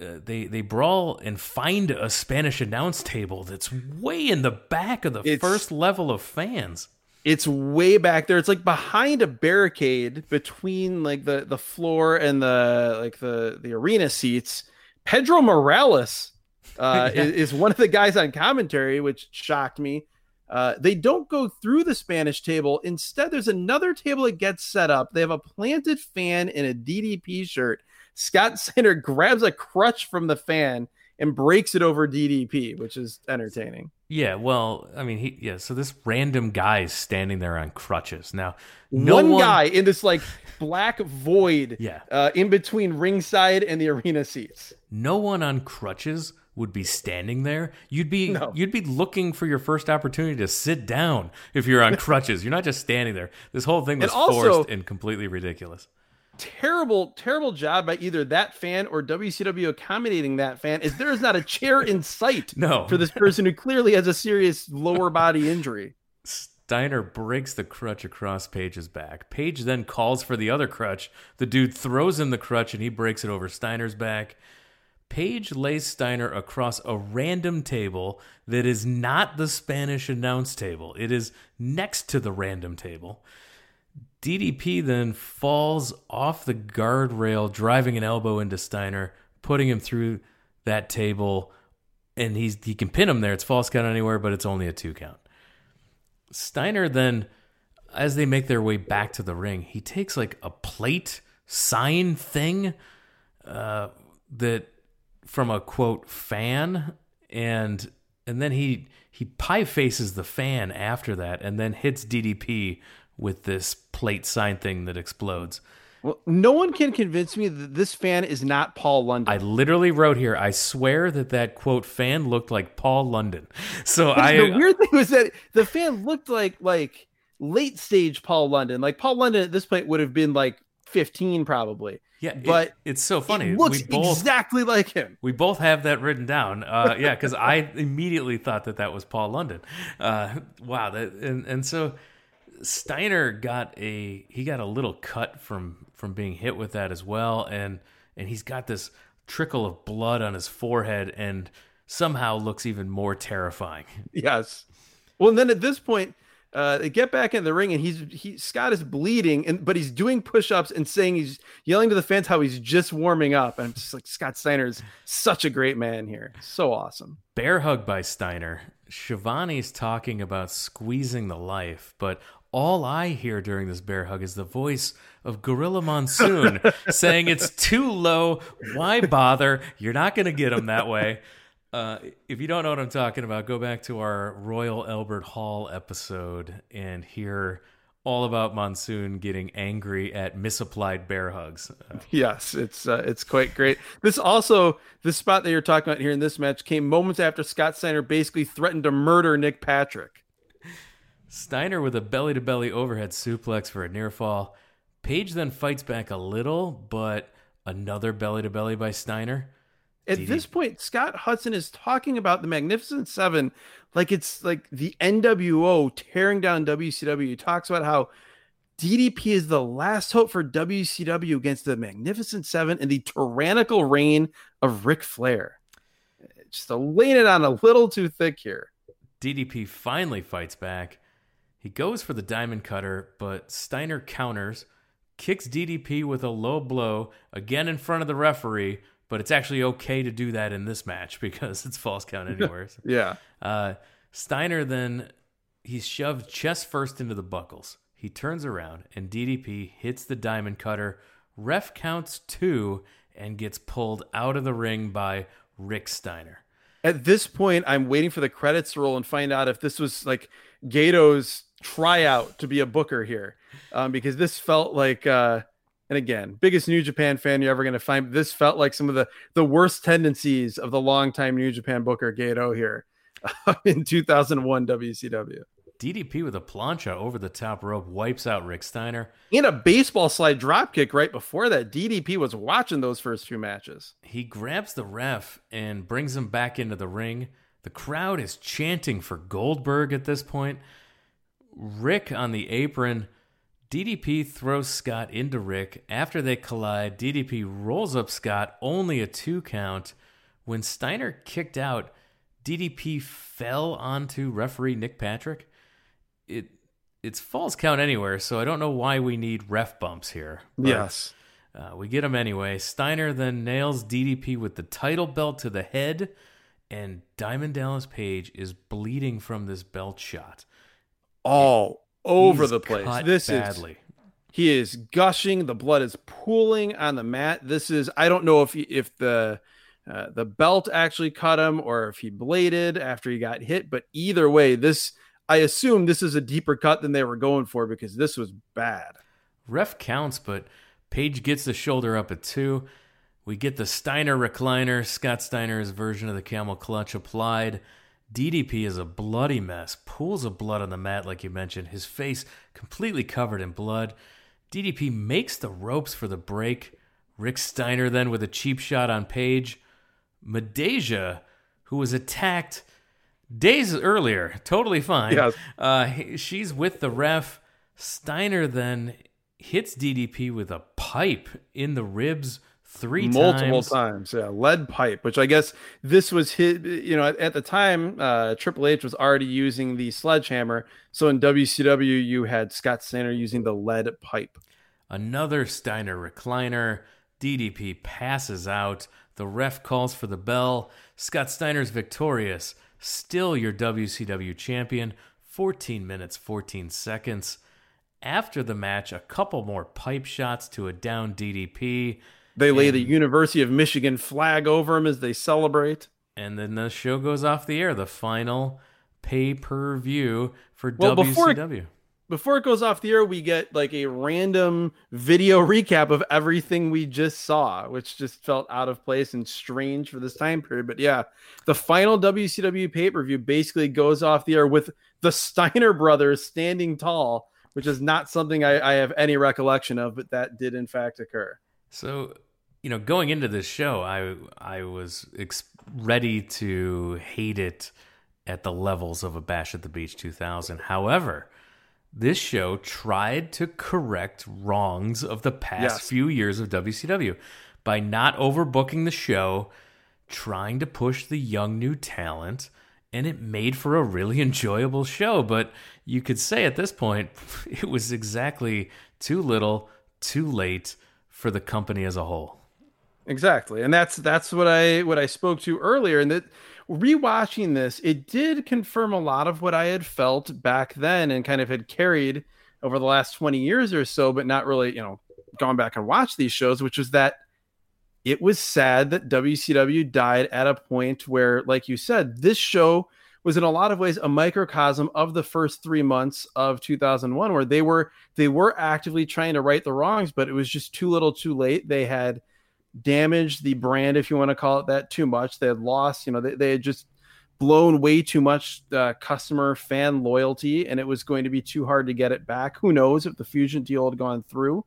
uh, they they brawl and find a Spanish announce table that's way in the back of the it's, first level of fans. It's way back there. It's like behind a barricade between like the the floor and the like the the arena seats. Pedro Morales uh, yeah. is, is, one of the guys on commentary, which shocked me. Uh, they don't go through the Spanish table. Instead, there's another table that gets set up. They have a planted fan in a DDP shirt. Scott Steiner grabs a crutch from the fan and breaks it over DDP, which is entertaining. Yeah, well, I mean, he yeah. So this random guy is standing there on crutches. Now, no one, one... guy in this like black void, yeah, uh, in between ringside and the arena seats. No one on crutches would be standing there. You'd be no. you'd be looking for your first opportunity to sit down if you're on crutches. You're not just standing there. This whole thing was and also, forced and completely ridiculous. Terrible, terrible job by either that fan or WCW accommodating that fan. Is there is not a chair in sight no. for this person who clearly has a serious lower body injury. Steiner breaks the crutch across Page's back. Page then calls for the other crutch. The dude throws in the crutch and he breaks it over Steiner's back. Page lays Steiner across a random table that is not the Spanish announce table. It is next to the random table. DDP then falls off the guardrail, driving an elbow into Steiner, putting him through that table, and he's he can pin him there. It's false count anywhere, but it's only a two count. Steiner then, as they make their way back to the ring, he takes like a plate sign thing uh, that from a quote fan and and then he he pie faces the fan after that and then hits DDP with this plate sign thing that explodes. Well, no one can convince me that this fan is not Paul London. I literally wrote here. I swear that that quote fan looked like Paul London. So I. The weird thing was that the fan looked like like late stage Paul London. Like Paul London at this point would have been like fifteen probably. Yeah, but it, it's so funny. It looks both, exactly like him. We both have that written down. Uh, yeah, because I immediately thought that that was Paul London. Uh, wow, that and and so Steiner got a he got a little cut from from being hit with that as well, and and he's got this trickle of blood on his forehead, and somehow looks even more terrifying. Yes. Well, and then at this point, Uh, they get back in the ring, and he's he Scott is bleeding, and but he's doing push-ups and saying he's yelling to the fans how he's just warming up. And I'm just like Scott Steiner is such a great man here, so awesome. Bear hug by Steiner. Schiavone's talking about squeezing the life, but all I hear during this bear hug is the voice of Gorilla Monsoon saying it's too low. Why bother? You're not going to get him that way. Uh, if you don't know what I'm talking about, go back to our Royal Albert Hall episode and hear all about Monsoon getting angry at misapplied bear hugs. Uh, yes, it's uh, it's quite great. This also this spot that you're talking about here in this match came moments after Scott Steiner basically threatened to murder Nick Patrick. Steiner with a belly to belly overhead suplex for a near fall. Page then fights back a little, but another belly to belly by Steiner. At DD- this point, Scott Hudson is talking about the Magnificent Seven like it's like the NWO tearing down WCW. He talks about how DDP is the last hope for WCW against the Magnificent Seven and the tyrannical reign of Ric Flair. Just laying it on a little too thick here. DDP finally fights back. He goes for the diamond cutter, but Steiner counters, kicks DDP with a low blow again in front of the referee but it's actually okay to do that in this match because it's false count anywhere. yeah. Uh, Steiner then he's shoved chest first into the buckles. He turns around and DDP hits the diamond cutter. Ref counts two and gets pulled out of the ring by Rick Steiner. At this point, I'm waiting for the credits to roll and find out if this was like Gedo's tryout to be a booker here, um, because this felt like uh, and again, biggest New Japan fan you're ever going to find. This felt like some of the the worst tendencies of the longtime New Japan booker Gedo here in 2001 WCW. DDP with a plancha over the top rope wipes out Rick Steiner. In a baseball slide dropkick right before that. DDP was watching those first few matches. He grabs the ref and brings him back into the ring. The crowd is chanting for Goldberg at this point. Rick on the apron DDP throws Scott into Rick. After they collide, DDP rolls up Scott, only a two count. When Steiner kicked out, DDP fell onto referee Nick Patrick. It it's false count anywhere, so I don't know why we need ref bumps here. yes. Uh, we get them anyway. Steiner then nails DDP with the title belt to the head, and Diamond Dallas Page is bleeding from this belt shot. Oh, over He's the place. this badly. is he is gushing. The blood is pooling on the mat. This is I don't know if he, if the uh, the belt actually cut him or if he bladed after he got hit. But either way, this I assume this is a deeper cut than they were going for because this was bad. Ref counts, but Page gets the shoulder up at two. We get the Steiner recliner, Scott Steiner's version of the camel clutch applied. DDP is a bloody mess, pools of blood on the mat, like you mentioned, his face completely covered in blood. DDP makes the ropes for the break. Rick Steiner then with a cheap shot on Page. Midajah, who was attacked days earlier, totally fine. Yes. Uh, she's with the ref. Steiner then hits DDP with a pipe in the ribs three multiple times. times. Yeah, lead pipe, which I guess this was hit. You know, at, at, the time, uh, Triple H was already using the sledgehammer. So in WCW, you had Scott Steiner using the lead pipe. Another Steiner recliner. DDP passes out. The ref calls for the bell. Scott Steiner's victorious. Still your WCW champion. 14 minutes, 14 seconds. After the match, a couple more pipe shots to a down DDP. They lay the University of Michigan flag over him as they celebrate. And then the show goes off the air. The final pay per view for well, WCW. Before it, before it goes off the air, we get like a random video recap of everything we just saw, which just felt out of place and strange for this time period. But yeah, the final WCW pay per view basically goes off the air with the Steiner brothers standing tall, which is not something I, I have any recollection of, but that did in fact occur. So, you know, going into this show, I I was ex- ready to hate it at the levels of a Bash at the Beach 2000. However, this show tried to correct wrongs of the past yes. few years of WCW by not overbooking the show, trying to push the young new talent, and it made for a really enjoyable show. But you could say at this point, it was exactly too little, too late for the company as a whole. Exactly. And that's that's what I what I spoke to earlier and that rewatching this, it did confirm a lot of what I had felt back then and kind of had carried over the last 20 years or so, but not really, you know, gone back and watched these shows, which was that it was sad that WCW died at a point where, like you said, this show was in a lot of ways a microcosm of the first three months of 2001, where they were they were actively trying to right the wrongs, but it was just too little, too late. They had damaged the brand, if you want to call it that, too much. They had lost, you know, they, they had just blown way too much uh, customer fan loyalty, and it was going to be too hard to get it back. Who knows if the Fusient deal had gone through?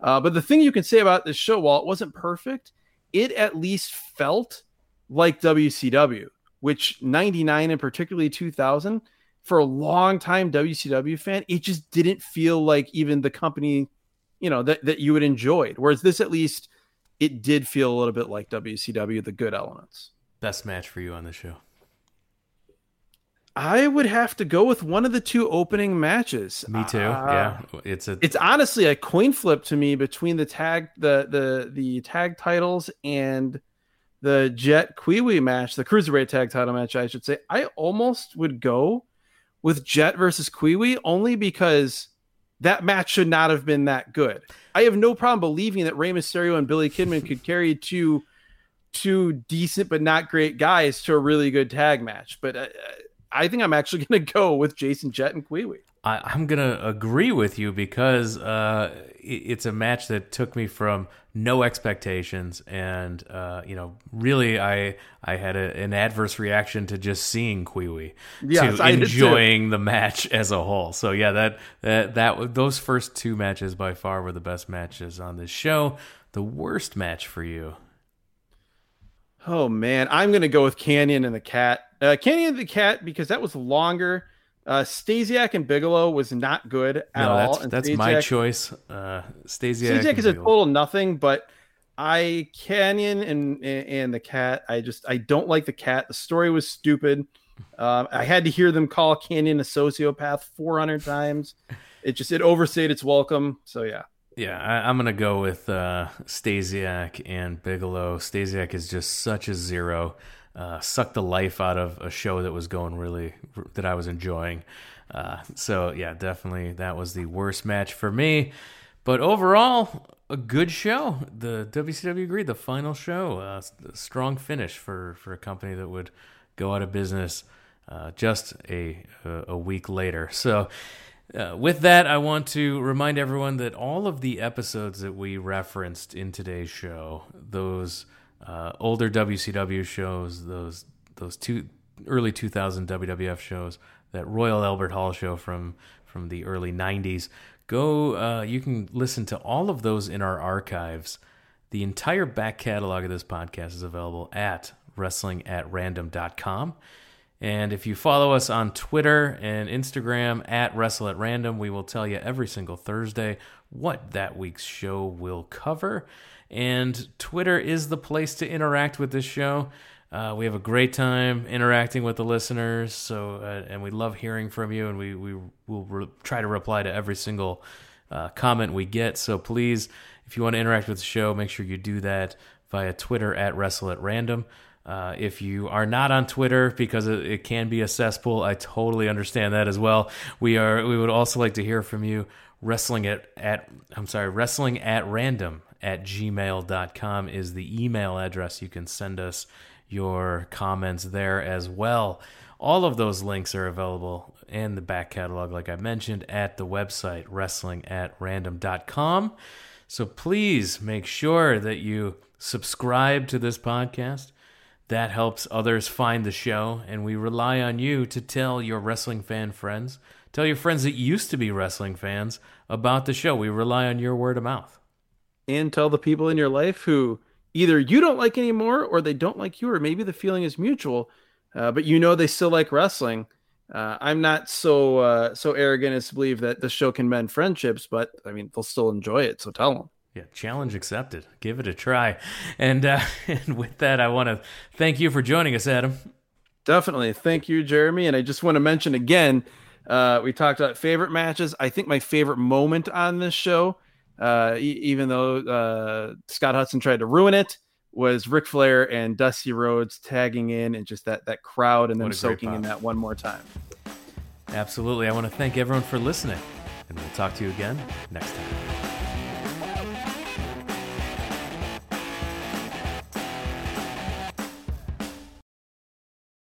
Uh, but the thing you can say about this show, while it wasn't perfect, it at least felt like WCW, which 99 and particularly 2000, for a long time WCW fan, it just didn't feel like even the company, you know, that, that you had enjoyed. Whereas this at least it did feel a little bit like WCW, the good elements. Best match for you on the show? I would have to go with one of the two opening matches. Me too. Uh, yeah, it's a. It's honestly a coin flip to me between the tag the the the tag titles and the Jett Kwee match, the cruiserweight tag title match, I should say. I almost would go with Jett versus Kwee only because that match should not have been that good. I have no problem believing that Rey Mysterio and Billy Kidman could carry two two decent but not great guys to a really good tag match. But uh, I think I'm actually going to go with Jason Jett and Kwee I, am going to agree with you because uh, it's a match that took me from no expectations and uh, you know really I I had a, an adverse reaction to just seeing Kwee yes, to enjoying the match as a whole. So yeah, that that that those first two matches by far were the best matches on this show. The worst match for you? Oh man, I'm going to go with Kanyon and the Cat. Uh, Kanyon and the Cat because that was longer uh, Stasiak and Bigelow was not good at no, that's, all. that's Stasiak, my choice. Uh, Stasiak, Stasiak is a total nothing, but I Kanyon and, and the cat. I just I don't like the cat. The story was stupid. Uh, I had to hear them call Kanyon a sociopath 400 times. It just it overstayed its welcome. So yeah. Yeah, I, am gonna go with uh, Stasiak and Bigelow. Stasiak is just such a zero uh, the life out of a show that was going really that I was enjoying. Uh, so yeah, definitely that was the worst match for me. But overall, a good show. The WCW agreed. The final show, uh, strong finish for for a company that would go out of business uh, just a a week later. So. Uh, with that, I want to remind everyone that all of the episodes that we referenced in today's show, those uh, older WCW shows, those those two early 2000 WWF shows, that Royal Albert Hall show from from the early 90s. Go, uh, you can listen to all of those in our archives. The entire back catalog of this podcast is available at wrestlingatrandom.com. And if you follow us on Twitter and Instagram at Wrestle at Random, we will tell you every single Thursday what that week's show will cover. And Twitter is the place to interact with this show. Uh, we have a great time interacting with the listeners, so uh, and we love hearing from you, and we we will re- try to reply to every single uh, comment we get. So please, if you want to interact with the show, make sure you do that via Twitter at Wrestle at Random. Uh, if you are not on Twitter because it, it, can be a cesspool, I totally understand that as well. We are. We would also like to hear from you. Wrestling at at I'm sorry, wrestling at random at gmail.com is the email address. You can send us your comments there as well. All of those links are available in the back catalog, like I mentioned, at the website wrestling at random.com. So please make sure that you subscribe to this podcast. That helps others find the show, and we rely on you to tell your wrestling fan friends, tell your friends that used to be wrestling fans about the show. We rely on your word of mouth and tell the people in your life who either you don't like anymore or they don't like you or maybe the feeling is mutual uh, but you know they still like wrestling uh, i'm not so uh, so arrogant as to believe that the show can mend friendships but i mean they'll still enjoy it so tell them yeah, challenge accepted. Give it a try. And uh, and with that, I want to thank you for joining us, Adam. Definitely. Thank you, Jeremy. And I just want to mention again, uh, we talked about favorite matches. I think my favorite moment on this show, uh, e- even though uh, Scott Hudson tried to ruin it, was Ric Flair and Dusty Rhodes tagging in and just that that crowd and then soaking in that one more time. Absolutely. I want to thank everyone for listening, and we'll talk to you again next time.